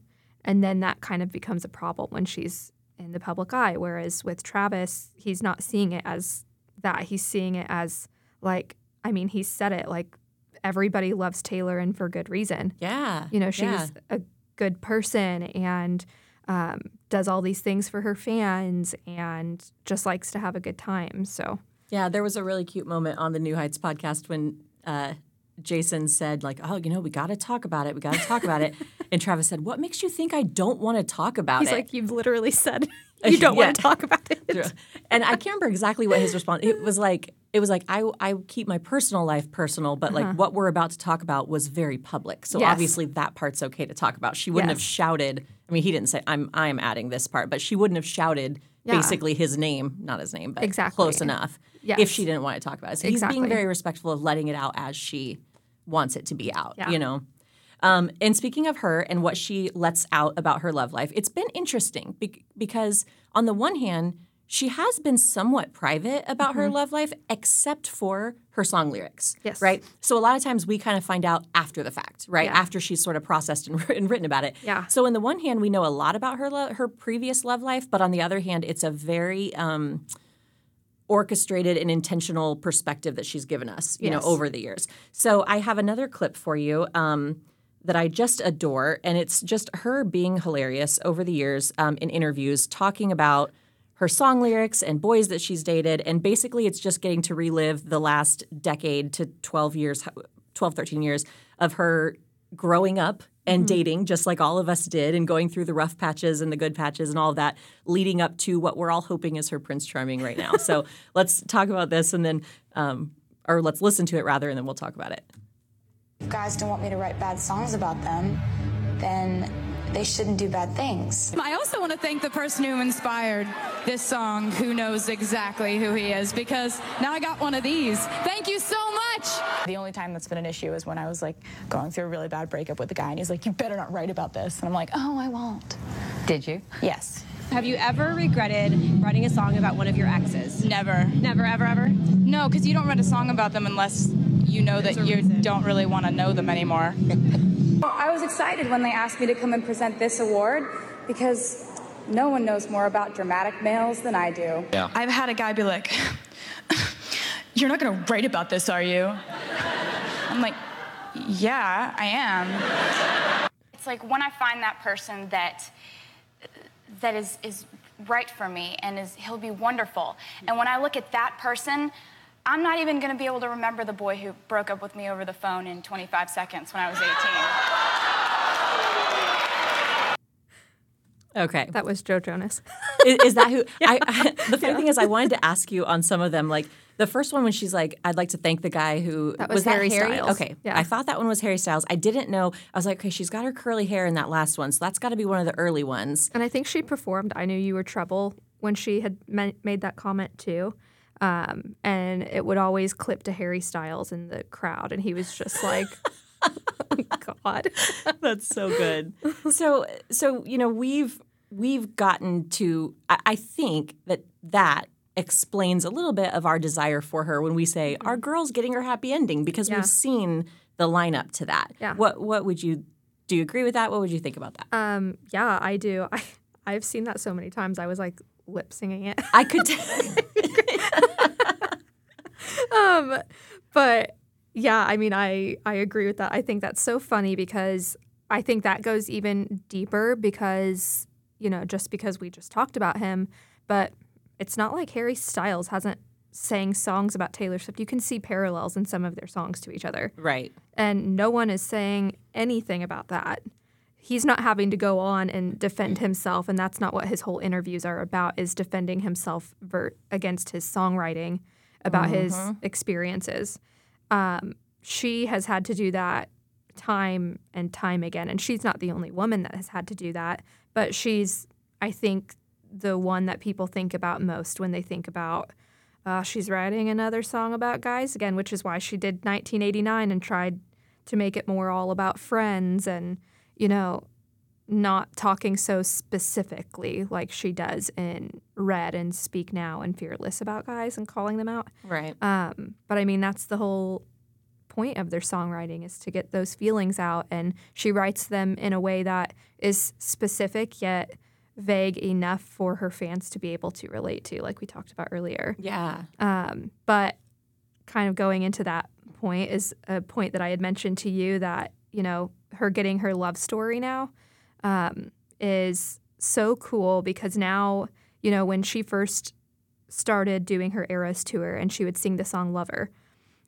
and then that kind of becomes a problem when she's in the public eye whereas with travis he's not seeing it as that he's seeing it as like i mean he said it like everybody loves taylor and for good reason yeah. you know, she's yeah. a good person and um, does all these things for her fans and just likes to have a good time. So, Yeah, there was a really cute moment on the New Heights podcast when uh, Jason said, like, oh, you know, we got to talk about it. We got to talk about it. And Travis said, what makes you think I don't want to talk about he's it? He's like, You've literally said you don't Yeah. want to talk about it. and I can't remember exactly what his response. It was like it was like I I keep my personal life personal, but like what we're about to talk about was very public. So Uh-huh. Yes. obviously that part's okay to talk about. She wouldn't have shouted. I mean, he didn't say I'm I'm adding this part, but she wouldn't have shouted Yeah. basically his name, not his name, but Exactly. close enough. If she didn't want to talk about it, so he's being very respectful of letting it out as she wants it to be out. Yeah. You know. Um, and speaking of her and what she lets out about her love life, it's been interesting be- because, on the one hand, she has been somewhat private about her love life, except for her song lyrics. Mm-hmm. Yes. Right? So, a lot of times we kind of find out after the fact, right? Yeah. After she's sort of processed and, and written about it. Yeah. So, on the one hand, we know a lot about her, lo- her previous love life, but on the other hand, it's a very. Um, orchestrated and intentional perspective that she's given us, you Yes. know, over the years. So I have another clip for you um, that I just adore, and it's just her being hilarious over the years um, in interviews, talking about her song lyrics and boys that she's dated, and basically it's just getting to relive the last decade to 12 years, 12, 13 years of her growing up and dating, just like all of us did, and going through the rough patches and the good patches and all of that, leading up to what we're all hoping is her Prince Charming right now. so let's talk about this and then, um, or let's listen to it rather, and then we'll talk about it. If guys don't want me to write bad songs about them, then they shouldn't do bad things. I also want to thank the person who inspired this song, who knows exactly who he is, because now I got one of these. Thank you so much. The only time that's been an issue is when I was like going through a really bad breakup with a guy, and he's like, "You better not write about this," and I'm like, "Oh, I won't." Did you? Yes. Have you ever regretted writing a song about one of your exes? Never. Never, ever, ever? No, because you don't write a song about them unless you know that you reason. don't really want to know them anymore. I was excited when they asked me to come and present this award because no one knows more about dramatic males than I do. I've had a guy be like, "You're not gonna write about this, are you?" I'm like, yeah, I am. It's like when I find that person that that is is right for me and is he'll be wonderful. And when I look at that person, I'm not even going to be able to remember the boy who broke up with me over the phone in 25 seconds when I was 18. Okay. That was Joe Jonas. is, is that who? I, I, the funny thing is, I wanted to ask you on some of them. Like the first one when she's like, "I'd like to thank the guy who That was Harry Styles. Okay, Yeah. I thought that one was Harry Styles. I didn't know. I was like, okay, she's got her curly hair in that last one, so that's got to be one of the early ones. And I think she performed I Knew You Were Trouble when she had ma- made that comment too. Um, and it would always clip to Harry Styles in the crowd. And he was just like, oh, God. That's so good. so so you know we've we've gotten to. I, I think that that explains a little bit of our desire for her when we say our girl's getting her happy ending because Yeah. we've seen the lineup to that. Yeah. What what would you do? You agree with that? What would you think about that? Um, yeah, I do. I, I've seen that so many times. I was like lip singing it. I could. um, but yeah, I mean, I I agree with that. I think that's so funny because I think that goes even deeper because you know just because we just talked about him, but it's not like Harry Styles hasn't sang songs about Taylor Swift. You can see parallels in some of their songs to each other, right. and no one is saying anything about that. He's not having to go on and defend himself, and that's not what his whole interviews are about. Is defending himself ver- against his songwriting, about his experiences. Um, she has had to do that time and time again, and she's not the only woman that has had to do that. But she's, I think, the one that people think about most when they think about. Uh, she's writing another song about guys again, which is why she did 1989 and tried to make it more all about friends and, you know, not talking so specifically like she does in Red and Speak Now and Fearless about guys and calling them out. Right. Um, but I mean, that's the whole point of their songwriting is to get those feelings out. And she writes them in a way that is specific yet vague enough for her fans to be able to relate to, like we talked about earlier. Yeah. Um, but kind of going into that point is a point that I had mentioned to you that, you know, her getting her love story now um, is so cool because now, you know, when she first started doing her Eras tour and she would sing the song Lover,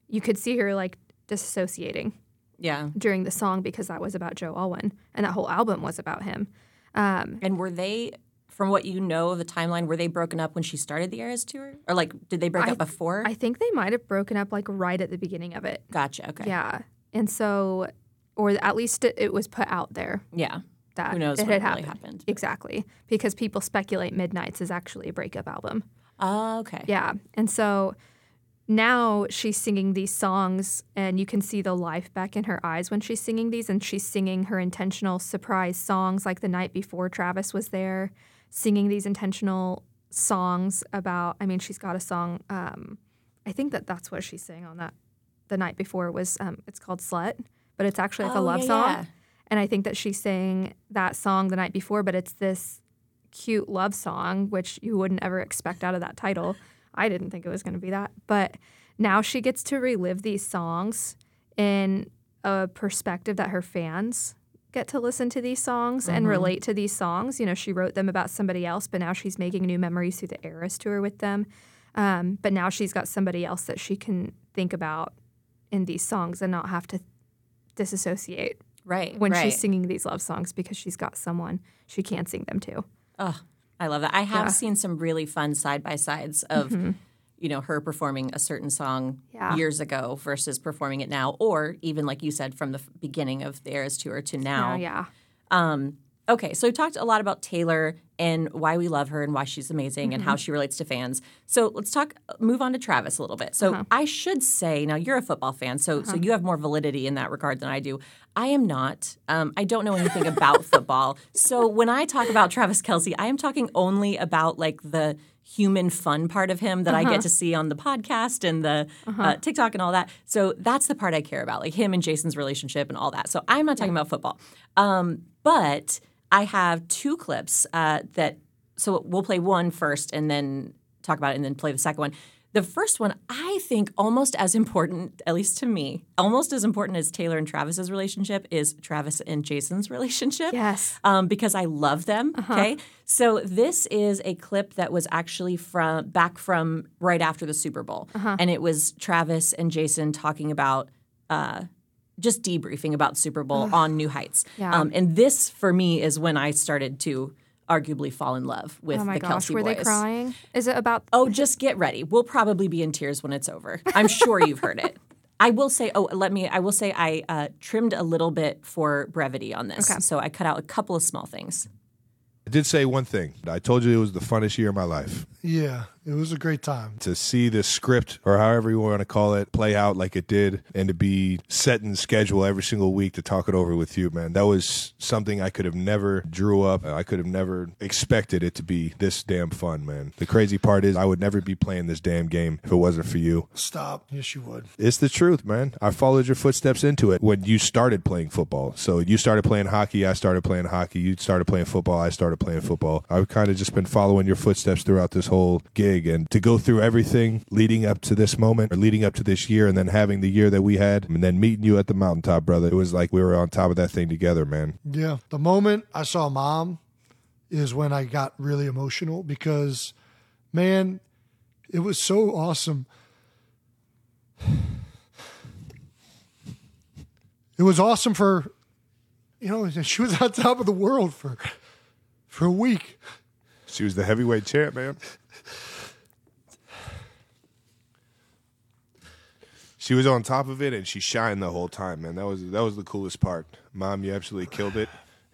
you could see her like disassociating Yeah. during the song because that was about Joe Alwyn and that whole album was about him. Um, And were they, from what you know of the timeline, were they broken up when she started the Eras tour, or like did they break I- up before? I think they might have broken up like right at the beginning of it. gotcha. Okay. Yeah. And so, or at least it, it was put out there Yeah. That Who knows it what had really happened. Exactly. Because people speculate Midnights is actually a breakup album. Oh, okay. Yeah. And so now she's singing these songs, and you can see the life back in her eyes when she's singing these. And she's singing her intentional surprise songs like the night before Travis was there, singing these intentional songs about, I mean, she's got a song. Um, I think that that's what she's saying on that the night before was, um, it's called Slut, but it's actually like a Oh, love yeah, song. yeah. And I think that she sang that song the night before, but it's this cute love song, which you wouldn't ever expect out of that title. I didn't think it was going to be that. But now she gets to relive these songs in a perspective that her fans get to listen to these songs and relate to these songs. You know, she wrote them about somebody else, but now she's making new memories through the Eras tour with them. Um, but now she's got somebody else that she can think about in these songs and not have to disassociate Right. when right. she's singing these love songs because she's got someone she can't sing them to. Oh, I love that. I have Yeah. seen some really fun side by sides of, you know, her performing a certain song Yeah. years ago versus performing it now, or even like you said, from the beginning of the Eras tour to now. Oh, yeah. Um, okay, so we talked a lot about Taylor and why we love her and why she's amazing and how Mm-hmm. she relates to fans. So let's talk. Move on to Travis a little bit. So Uh-huh. I should say now you're a football fan, so so you have more validity in that regard than I do. I am not. Um, I don't know anything about football. So when I talk about Travis Kelce, I am talking only about like the human fun part of him that I Uh-huh. get to see on the podcast and the uh, TikTok and all that. So that's the part I care about, like him and Jason's relationship and all that. So I'm not talking about football. Um, but I have two clips uh, that, so we'll play one first and then talk about it and then play the second one. The first one, I think, almost as important, at least to me, almost as important as Taylor and Travis's relationship is Travis and Jason's relationship. Yes. Um, because I love them. Okay. So this is a clip that was actually from back from right after the Super Bowl, and it was Travis and Jason talking about. Uh, just debriefing about Super Bowl on New Heights. Yeah. Um, and this, for me, is when I started to arguably fall in love with Oh my the gosh, Kelce were boys. they crying? Is it about? Oh, just get ready. We'll probably be in tears when it's over. I'm sure you've heard it. I will say, oh, let me, I will say I uh, trimmed a little bit for brevity on this. Okay. So I cut out a couple of small things. I did say one thing. I told you it was the funnest year of my life. Yeah, it was a great time. To see the script, or however you want to call it, play out like it did, and to be set in schedule every single week to talk it over with you, man, that was something I could have never drew up. I could have never expected it to be this damn fun, man. The crazy part is I would never be playing this damn game if it wasn't for you. Stop. Yes, you would. It's the truth, man. I followed your footsteps into it when you started playing football. So you started playing hockey, I started playing hockey. You started playing football, I started playing football. I've kind of just been following your footsteps throughout this whole gig. And to go through everything leading up to this moment or leading up to this year and then having the year that we had and then meeting you at the mountaintop, brother, it was like we were on top of that thing together, man. Yeah. The moment I saw mom is when I got really emotional because, man, it was so awesome. It was awesome for, you know, she was on top of the world for for a week. She was the heavyweight champ, man. She was on top of it and she shined the whole time, man. That was that was the coolest part. Mom, you absolutely killed it.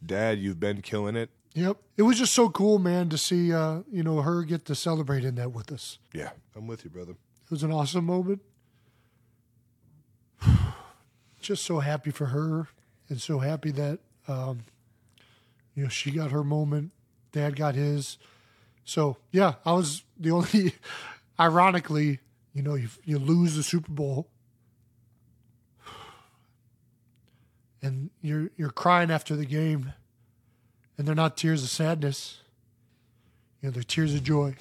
Dad, you've been killing it. Yep. It was just so cool, man, to see uh, you know, her get to celebrate in that with us. Yeah, I'm with you, brother. It was an awesome moment. Just so happy for her and so happy that um, you know she got her moment, dad got his. So yeah, I was the only ironically, you know, you you lose the Super Bowl and you're you're crying after the game and they're not tears of sadness. You know, they're tears of joy.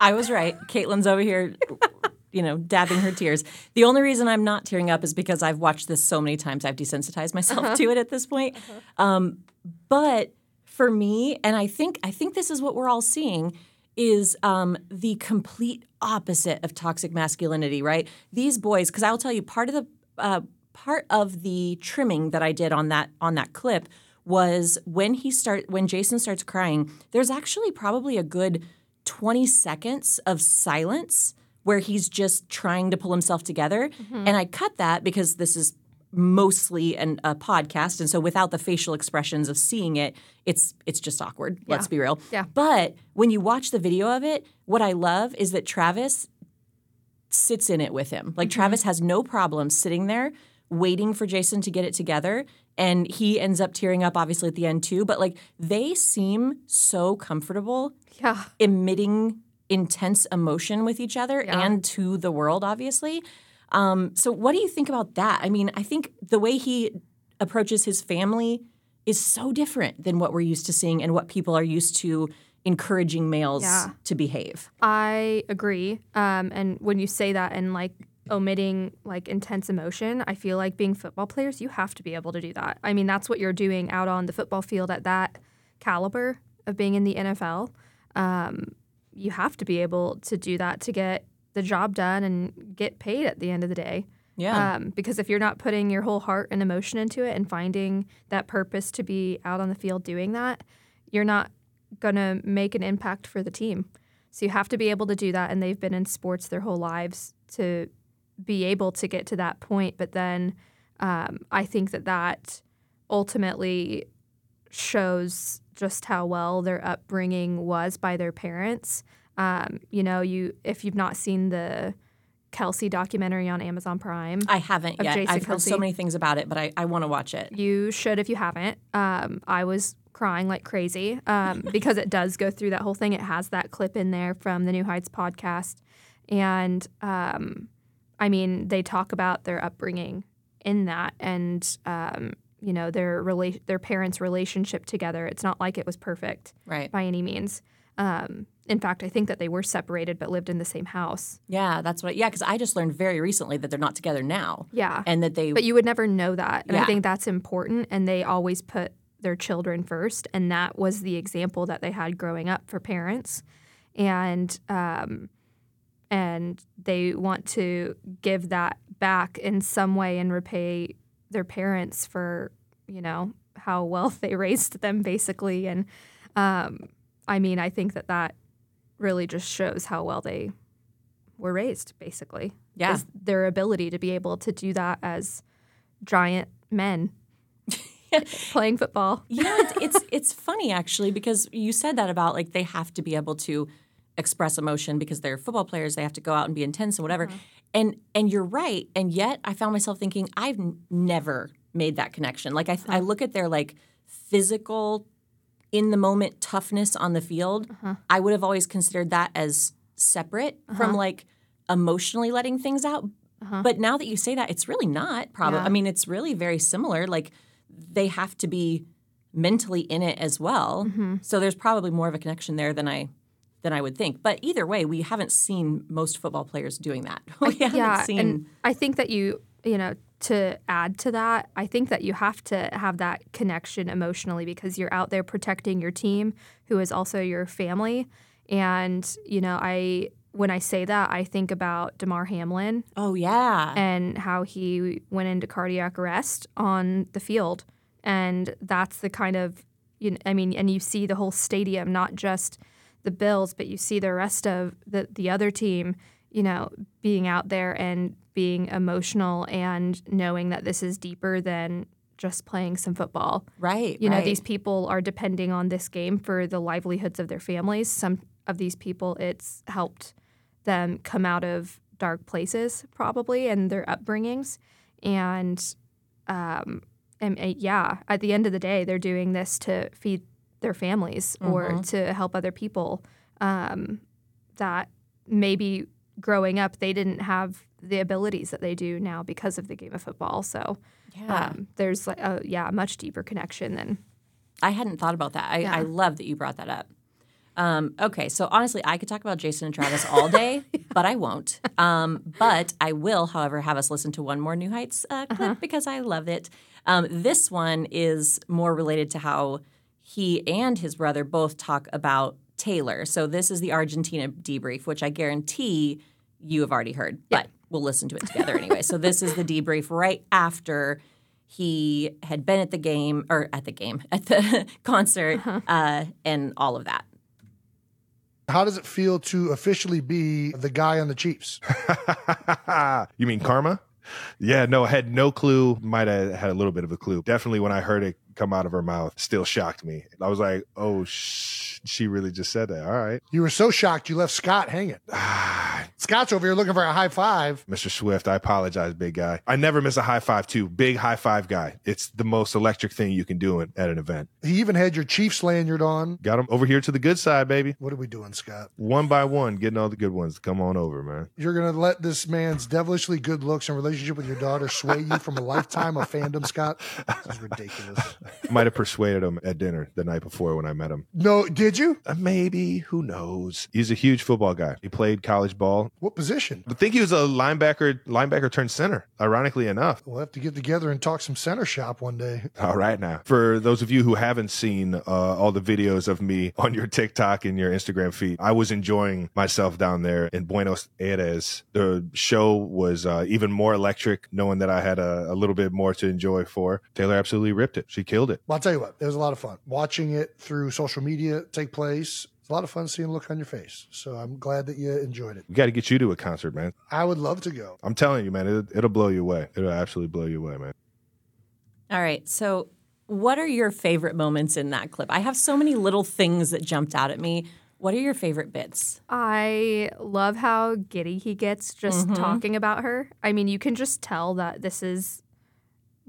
I was right. Caitlyn's over here, you know, dabbing her tears. The only reason I'm not tearing up is because I've watched this so many times. I've desensitized myself to it at this point. Um, but for me, and I think I think this is what we're all seeing, is um, the complete opposite of toxic masculinity. Right? These boys, because I'll tell you, part of the uh, part of the trimming that I did on that on that clip was when he start when Jason starts crying. There's actually probably a good 20 seconds of silence where he's just trying to pull himself together. And I cut that because this is mostly an, a podcast, and so without the facial expressions of seeing it, it's it's just awkward. Let's be real. Yeah. But when you watch the video of it, what I love is that Travis sits in it with him. Like mm-hmm. Travis has no problem sitting there waiting for Jason to get it together. And he ends up tearing up, obviously, at the end too. But like they seem so comfortable Yeah. emitting intense emotion with each other Yeah. and to the world, obviously. Um, so, what do you think about that? I mean, I think the way he approaches his family is so different than what we're used to seeing and what people are used to encouraging males Yeah. to behave. I agree. Um, and when you say that and like omitting like intense emotion, I feel like being football players, you have to be able to do that. I mean, that's what you're doing out on the football field at that caliber of being in the NFL. Um, you have to be able to do that to get the job done and get paid at the end of the day. Yeah. Um, because if you're not putting your whole heart and emotion into it and finding that purpose to be out on the field doing that, you're not going to make an impact for the team. So you have to be able to do that. And they've been in sports their whole lives to be able to get to that point. But then um, I think that that ultimately shows just how well their upbringing was by their parents. Um, you know, you if you've not seen the Kelce documentary on Amazon Prime, I haven't yet. Jason I've heard so many things about it, but I, I want to watch it. you should if you haven't. Um, I was crying like crazy um, because it does go through that whole thing. It has that clip in there from the New Heights podcast, and um, I mean they talk about their upbringing in that, and um, you know their rela- their parents' relationship together. It's not like it was perfect Right. by any means. Um, in fact, I think that they were separated but lived in the same house. Yeah, that's what. I, Yeah, because I just learned very recently that they're not together now. Yeah. and that they. But you would never know that. And Yeah. I think that's important. And they always put their children first. And that was the example that they had growing up for parents. And, um, and they want to give that back in some way and repay their parents for, you know, how well they raised them, basically. And um, I mean, I think that that really just shows how well they were raised, basically. Yeah. Is their ability to be able to do that as giant men playing football. you know, it's, it's it's funny actually because you said that about like they have to be able to express emotion because they're football players. They have to go out and be intense and whatever. Uh-huh. And and you're right. And yet I found myself thinking I've n- never made that connection. Like I I uh-huh. look at their like physical in the moment toughness on the field. Uh-huh. I would have always considered that as separate from uh-huh. like emotionally letting things out. Uh-huh. But now that you say that, it's really not. Probably. Yeah. I mean, it's really very similar. Like they have to be mentally in it as well. Mm-hmm. So there's probably more of a connection there than I than I would think. But either way, we haven't seen most football players doing that. we haven't yeah, seen. and I think that you, you know, to add to that, I think that you have to have that connection emotionally because you're out there protecting your team, who is also your family. And you know, I when I say that, I think about Damar Hamlin oh yeah, and how he went into cardiac arrest on the field, and that's the kind of, you know, I mean, and you see the whole stadium, not just the Bills, but you see the rest of the the other team, you know, being out there and being emotional and knowing that this is deeper than just playing some football. right. You know, right. these people are depending on this game for the livelihoods of their families. Some of these people, it's helped them come out of dark places, probably, and their upbringings. And, um, and uh, yeah, at the end of the day, they're doing this to feed their families or to help other people um, that maybe growing up they didn't have the abilities that they do now because of the game of football. So Yeah. um, there's like a yeah a much deeper connection than I hadn't thought about that. I, Yeah. I love that you brought that up. Um, okay, so honestly, I could talk about Jason and Travis all day, but I won't. Um, but I will, however, have us listen to one more New Heights uh, clip because I love it. Um, this one is more related to how he and his brother both talk about Taylor. So this is the Argentina debrief, which I guarantee you have already heard, but we'll listen to it together anyway. So this is the debrief right after he had been at the game or at the game at the concert uh, and all of that. How does it feel to officially be the guy on the Chiefs? you mean karma? Yeah, no, I had no clue. Might have had a little bit of a clue. Definitely when I heard it come out of her mouth, still shocked me. I was like, oh, sh- she really just said that. All right. You were so shocked you left Scott hanging. Ah. Scott's over here looking for a high five. Mr. Swift, I apologize, big guy. I never miss a high five, too. Big high five guy. It's the most electric thing you can do at at an event. He even had your Chiefs lanyard on. Got him over here to the good side, baby. What are we doing, Scott? One by one, getting all the good ones. To come on over, man. You're going to let this man's devilishly good looks and relationship with your daughter sway you from a lifetime of fandom, Scott? This is ridiculous. Might have persuaded him at dinner the night before when I met him. No, did you? Uh, maybe. Who knows? He's a huge football guy. He played college ball. What position? I think he was a linebacker, linebacker turned center. Ironically enough. We'll have to get together and talk some center shop one day. All right, now for those of you who haven't seen uh, all the videos of me on your TikTok and your Instagram feed, I was enjoying myself down there in Buenos Aires. The show was uh, even more electric, knowing that I had a, a little bit more to enjoy for. Taylor absolutely ripped it. She killed it. Well, I'll tell you what, it was a lot of fun watching it through social media take place. It's a lot of fun seeing the look on your face. So I'm glad that you enjoyed it. We got to get you to a concert, man. I would love to go. I'm telling you, man, it, it'll blow you away. It'll absolutely blow you away, man. All right. So, what are your favorite moments in that clip? I have so many little things that jumped out at me. What are your favorite bits? I love how giddy he gets just Mm-hmm. talking about her. I mean, you can just tell that this is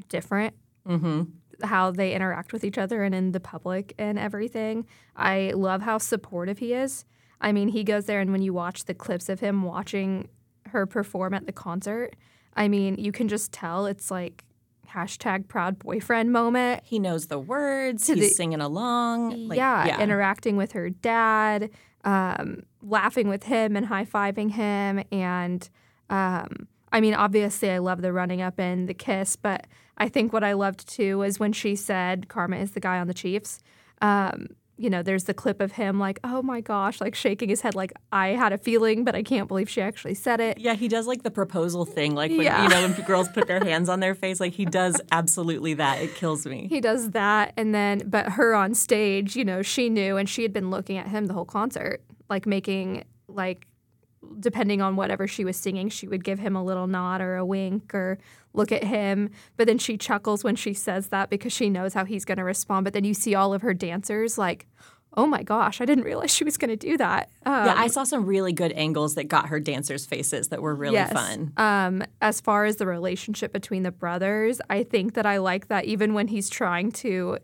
different. Mm-hmm. How they interact with each other and in the public and everything. I love how supportive he is. I mean, he goes there, and when you watch the clips of him watching her perform at the concert, I mean, you can just tell it's like hashtag proud boyfriend moment. He knows the words. He's the- singing along. Like, yeah, interacting with her dad. um, laughing with him and high fiving him. And um, I mean, obviously, I love the running up and the kiss, but I think what I loved too was when she said Karma is the guy on the Chiefs. Um, you know, there's the clip of him like, oh my gosh, like shaking his head, like I had a feeling, but I can't believe she actually said it. Yeah, he does like the proposal thing, like when Yeah. you know when girls put their hands on their face, like he does absolutely that. It kills me. He does that, and then, but her on stage, you know, she knew, and she had been looking at him the whole concert, like making, like, depending on whatever she was singing, she would give him a little nod or a wink or look at him. But then she chuckles when she says that because she knows how he's going to respond. But then you see all of her dancers like, oh my gosh, I didn't realize she was going to do that. Um, yeah, I saw some really good angles that got her dancers' faces that were really yes. fun. Um, as far as the relationship between the brothers, I think that I like that even when he's trying to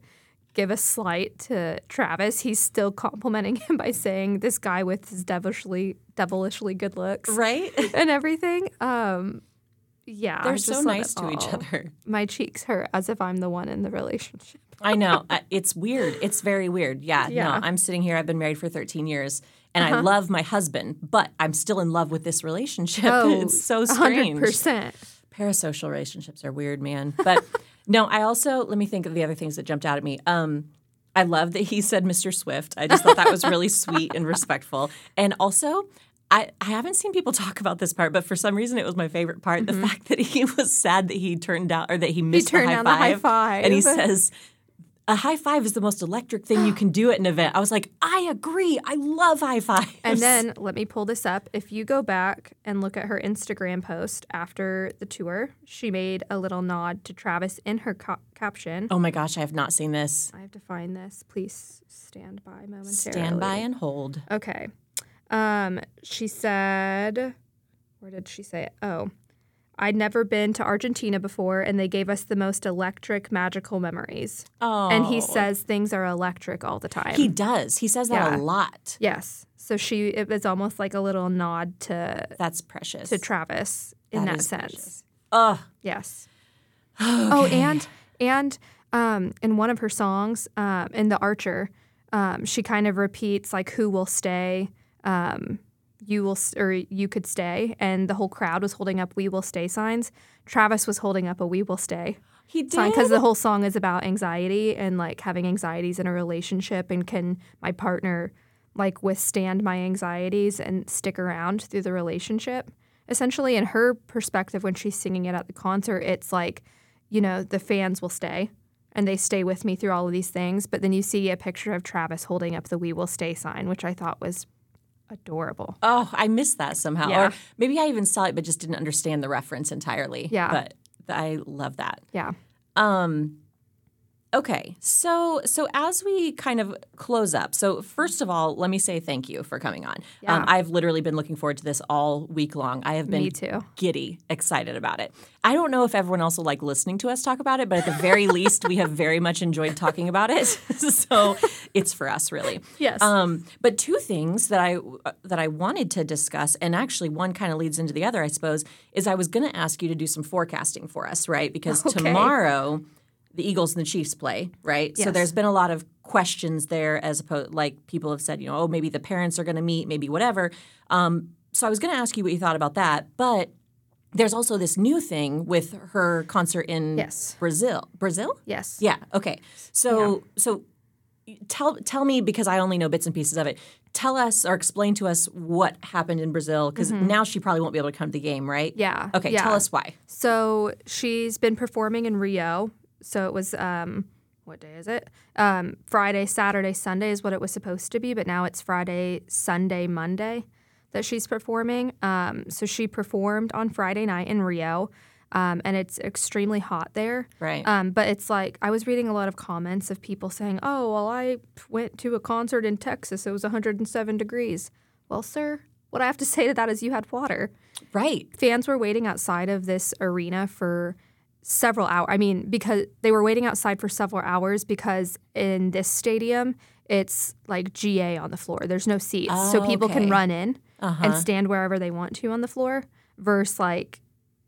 give a slight to Travis, he's still complimenting him by saying this guy with his devilishly devilishly good looks. Right? And everything. Um yeah. They're I so nice to each other. My cheeks hurt as if I'm the one in the relationship. I know. It's weird. It's very weird. Yeah, Yeah. no, I'm sitting here. I've been married for 13 years and I Uh-huh. love my husband, but I'm still in love with this relationship. Oh, it's so strange. 100%. Parasocial relationships are weird, man. But no, I also, let me think of the other things that jumped out at me. Um, I love that he said Mr. Swift. I just thought that was really sweet and respectful. And also, I, I haven't seen people talk about this part, but for some reason it was my favorite part. The fact that he was sad that he turned down or that he missed turned the, high down the high five, And he says, a high five is the most electric thing you can do at an event. I was like, I agree. I love high fives. And then let me pull this up. If you go back and look at her Instagram post after the tour, she made a little nod to Travis in her ca- caption. oh my gosh, I have not seen this. I have to find this. Please stand by momentarily. Stand by and hold. Okay. Um, she said, where did she say it? Oh, I'd never been to Argentina before, and they gave us the most electric, magical memories. Oh. And he says things are electric all the time. He does. He says that Yeah. a lot. yes. So she, it was almost like a little nod to That's precious. to Travis in That that, sense. precious. Ugh. Yes. Oh, and and um, in one of her songs, um, in the Archer, um, she kind of repeats like, "Who will stay? Um, you will, or you could stay." And the whole crowd was holding up "We will stay" signs. Travis was holding up a "We will stay." He did. sign because the whole song is about anxiety and like having anxieties in a relationship and can my partner like withstand my anxieties and stick around through the relationship essentially in her perspective when she's singing it at the concert it's like you know the fans will stay and they stay with me through all of these things but then you see a picture of travis holding up the we will stay sign which i thought was adorable Oh, I missed that somehow. Yeah. Or maybe I even saw it but just didn't understand the reference entirely. Yeah. But I love that. yeah Um okay. So so as we kind of close up. So first of all, let me say thank you for coming on. Yeah. Um, I've literally been looking forward to this all week long. I have been Me too. giddy excited about it. I don't know if everyone else will like listening to us talk about it, but at the very least we have very much enjoyed talking about it. so it's for us really. Yes. Um, but two things that I that I wanted to discuss, and actually one kind of leads into the other, I suppose, is I was going to ask you to do some forecasting for us, right? Because Okay. tomorrow the Eagles and the Chiefs play, right? So there's been a lot of questions there, as opposed like people have said, you know, oh maybe the parents are going to meet, maybe whatever. Um, so I was going to ask you what you thought about that, but. There's also this new thing with her concert in Yes. Brazil. Brazil? yes Yeah. Okay. So so tell tell me because I only know bits and pieces of it. Tell us or explain to us what happened in Brazil because now she probably won't be able to come to the game, right? Mm-hmm. Yeah, Okay. yeah. Tell us why. So she's been performing in Rio. So it was um, what day is it? Um, Friday, Saturday, Sunday is what it was supposed to be, but now it's Friday, Sunday, Monday that she's performing. Um, so she performed on Friday night in Rio. Um, and it's extremely hot there. Right. Um, but it's like I was reading a lot of comments of people saying, "Oh, well, I went to a concert in Texas. It was 107 degrees." Well, sir, what I have to say to that is you had water Right. fans were waiting outside of this arena for several hours. I mean, because they were waiting outside for several hours because in this stadium, it's like GA on the floor. There's no seats. so Oh, people okay. can run in Uh-huh. and stand wherever they want to on the floor versus like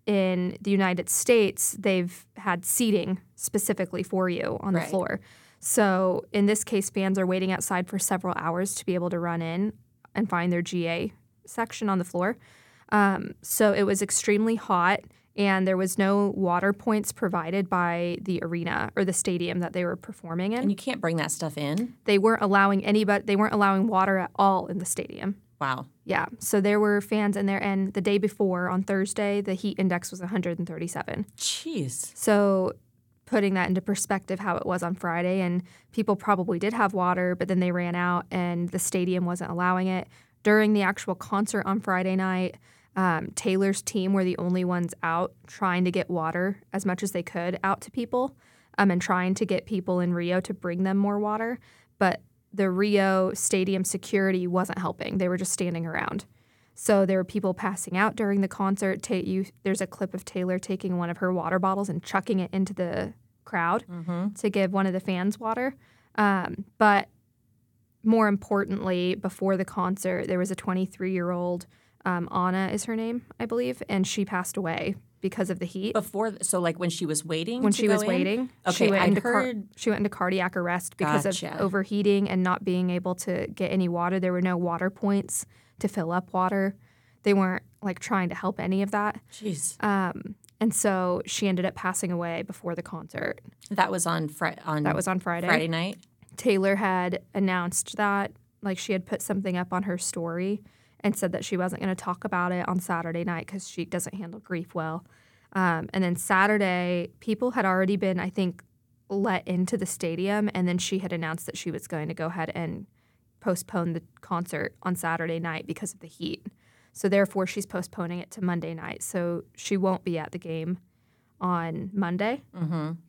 in the United States, they've had seating specifically for you on the floor. So in this case, fans are waiting outside for several hours to be able to run in. and find their GA section on the floor. Um, so it was extremely hot, and there was no water points provided by the arena or the stadium that they were performing in. And you can't bring that stuff in. they weren't allowing anybody. They weren't allowing water at all in the stadium. Wow. Yeah, so there were fans in there, and the day before on Thursday, the heat index was 137. Jeez. So, putting that into perspective, how it was on Friday, and people probably did have water, but then they ran out, and the stadium wasn't allowing it. During the actual concert on Friday night, um, Taylor's team were the only ones out trying to get water as much as they could out to people, um, and trying to get people in Rio to bring them more water. But the Rio stadium security wasn't helping; they were just standing around. So there were people passing out during the concert. Ta- you, there's a clip of Taylor taking one of her water bottles and chucking it into the crowd to give one of the fans water. Um, but more importantly, before the concert, there was a 23 year old, um, Anna is her name, I believe, and she passed away because of the heat. Before, so like when she was waiting. when she was in? waiting, Okay, she went I into car- heard. she went into cardiac arrest because Gotcha. of overheating and not being able to get any water. There were no water points to fill up water. They weren't like trying to help any of that. Jeez. Um, and so she ended up passing away before the concert. that was on Fri on. That was on Friday. Friday night. Taylor had announced that, like she had put something up on her story and said that she wasn't going to talk about it on Saturday night because she doesn't handle grief well. Um, and then Saturday, people had already been, I think, let into the stadium, and then she had announced that she was going to go ahead and postpone the concert on Saturday night because of the heat. So therefore, she's postponing it to Monday night. So she won't be at the game on Monday,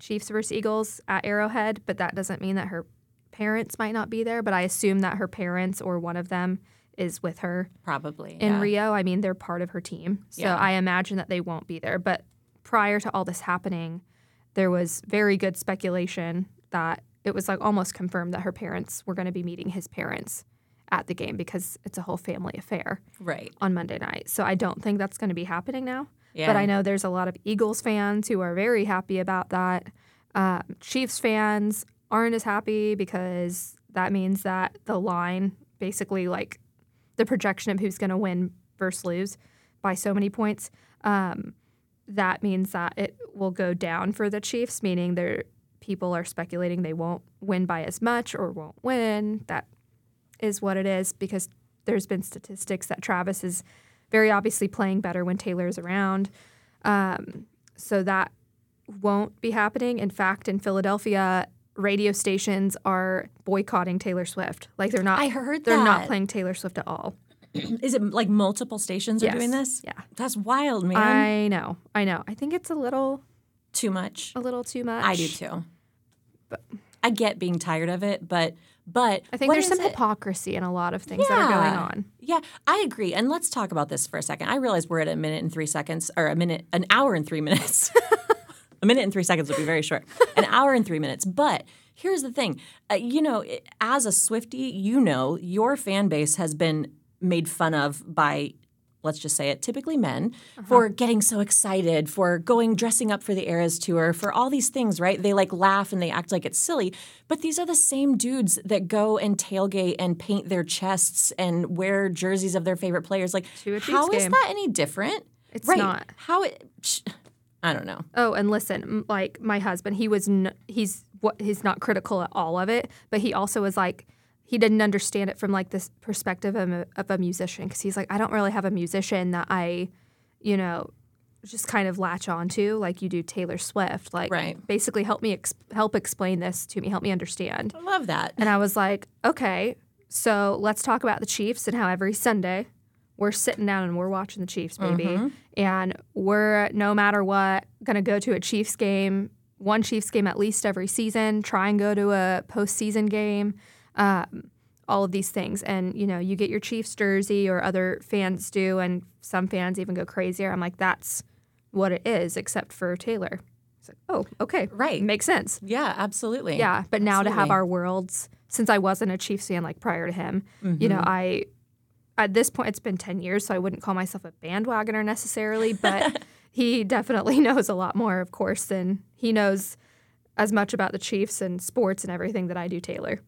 Chiefs versus Eagles at Arrowhead. But that doesn't mean that her parents might not be there. But I assume that her parents or one of them is with her Probably. in yeah. Rio. I mean, they're part of her team. So Yeah. I imagine that they won't be there. But prior to all this happening, there was very good speculation that it was like almost confirmed that her parents were going to be meeting his parents at the game because it's a whole family affair Right. on Monday night. So I don't think that's going to be happening now. Yeah. But I know there's a lot of Eagles fans who are very happy about that. Um, Chiefs fans aren't as happy because that means that the line, basically like the projection of who's going to win versus lose by so many points, um, that means that it will go down for the Chiefs, meaning there people are speculating they won't win by as much or won't win. That is what it is because there's been statistics that Travis is very obviously playing better when Taylor's around. Um, so that won't be happening. In fact, in Philadelphia, radio stations are boycotting Taylor Swift. Like they're not. I heard they're not playing Taylor Swift at all. Is it like multiple stations are Yes. doing this? Yeah. That's wild, man. I know. I know. I think it's a little Too much. a little too much. I do too. I get being tired of it, but but I think there's some it? hypocrisy in a lot of things that are going on. Yeah, I agree. And let's talk about this for a second. I realize we're at a minute and three seconds, or a minute, an hour and three minutes. a minute and three seconds would be very short. An hour and three minutes. But here's the thing uh, you know, it- as a Swiftie, you know, your fan base has been made fun of by. Let's just say it, typically men, for getting so excited, for going dressing up for the Eras tour, for all these things, right? They like laugh and they act like it's silly. But these are the same dudes that go and tailgate and paint their chests and wear jerseys of their favorite players. Like, To a Chiefs how is that any different? It's right. not. How it, I don't know. Oh, and listen, like my husband, he was n- he's what he's not critical at all of it, but he also was like he didn't understand it from like this perspective of a, of a musician because he's like I don't really have a musician that I, you know, just kind of latch onto like you do Taylor Swift. Like, Right. basically help me ex- help explain this to me, help me understand. I love that. And I was like, okay, so let's talk about the Chiefs and how every Sunday we're sitting down and we're watching the Chiefs, baby. Mm-hmm. And we're, no matter what, going to go to a Chiefs game, one Chiefs game at least every season, try and go to a postseason game, um, all of these things. And, you know, you get your Chiefs jersey or other fans do, and some fans even go crazier. I'm like, that's what it is, except for Taylor. It's like, oh, okay. Right. Makes sense. Yeah, absolutely. Yeah, but now to have our worlds, since I wasn't a Chiefs fan like prior to him, you Mm-hmm. know, I at this point it's been ten years, so I wouldn't call myself a bandwagoner necessarily, but he definitely knows a lot more, of course, than he knows as much about the Chiefs and sports and everything that I do, Taylor.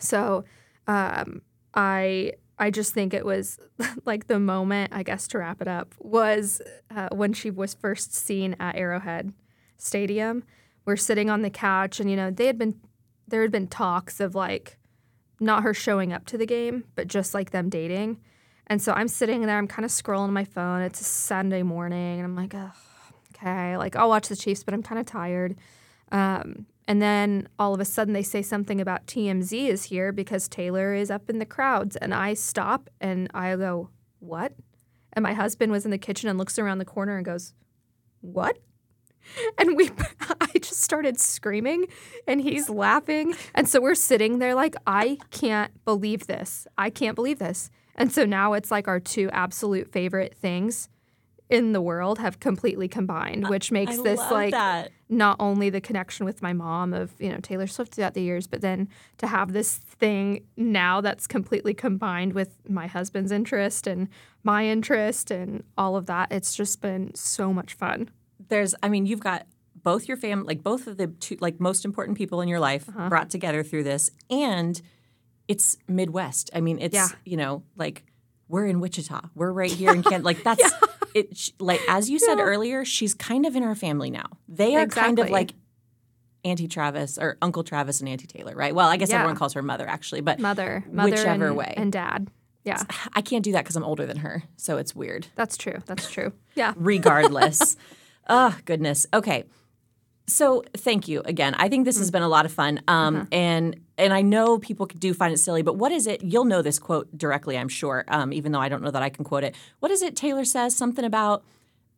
So um, I I just think it was like the moment, I guess, to wrap it up, was uh, when she was first seen at Arrowhead Stadium. We're sitting on the couch, and you know, they had been there had been talks of like not her showing up to the game, but just like them dating. And so I'm sitting there, I'm kind of scrolling my phone. It's a Sunday morning, and I'm like, okay, like I'll watch the Chiefs, but I'm kind of tired. Um, and then all of a sudden they say something about TMZ is here because Taylor is up in the crowds. And I stop and I go, What? And my husband was in the kitchen and looks around the corner and goes, What? And we, I just started screaming and he's laughing. And so we're sitting there like, I can't believe this. I can't believe this. And so now it's like our two absolute favorite things in the world have completely combined, which makes I this like that. not only the connection with my mom of you know Taylor Swift throughout the years, but then to have this thing now that's completely combined with my husband's interest and my interest and all of that. It's just been so much fun. There's, I mean, you've got both your family, like both of the two, like most important people in your life Uh-huh. brought together through this, and it's Midwest. I mean, it's Yeah. you know, like we're in Wichita, we're right here in Kent. Like that's it. Like as you said earlier, she's kind of in our family now. They are kind of like Auntie Travis or Uncle Travis and Auntie Taylor, right? Well, I guess Yeah. everyone calls her mother actually, but Mother, mother, whichever and, way. and dad. Yeah, I can't do that because I'm older than her, so it's weird. that's true. That's true. Yeah. regardless. oh, goodness. Okay. So thank you again. I think this has been a lot of fun. Um, and and I know people do find it silly, but what is it? You'll know this quote directly, I'm sure. Um, even though I don't know that I can quote it. What is it? Taylor says something about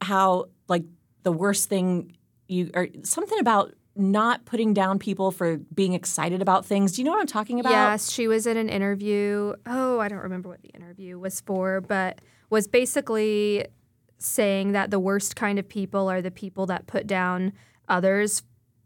how like the worst thing you or something about not putting down people for being excited about things. Do you know what I'm talking about? Yes, she was in an interview. Oh, I don't remember what the interview was for, but was basically saying that the worst kind of people are the people that put down others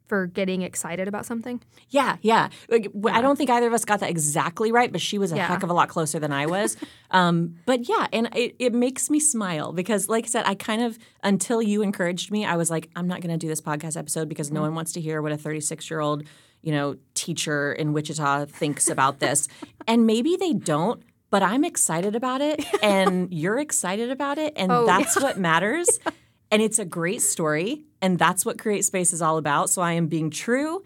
for getting excited about something. Yeah, yeah. Like, w- I don't think either of us got that exactly right, but she was a Yeah. heck of a lot closer than I was. um, but yeah, and it, it makes me smile because, like I said, I kind of, until you encouraged me, I was like, I'm not going to do this podcast episode because no one wants to hear what a 36 year old, you know, teacher in Wichita thinks about this. and maybe they don't. But I'm excited about it, and you're excited about it, and Oh, that's what matters. And it's a great story, and that's what Create Space is all about. So I am being true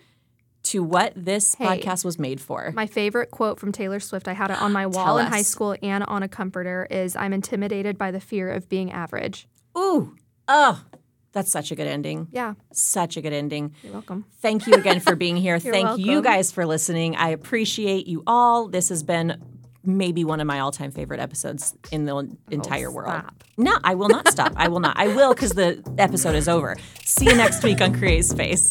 to what this Hey. podcast was made for. My favorite quote from Taylor Swift, I had it on my wall in high school and on a comforter, is I'm intimidated by the fear of being average. Ooh, oh, that's such a good ending. Yeah, Such a good ending. you're welcome. Thank you again for being here. Thank you guys for listening. I appreciate you all. This has been maybe one of my all-time favorite episodes in the oh, entire world. Oh, stop. No, I will not stop. I will not. I will because the episode is over. See you next week on Create Space.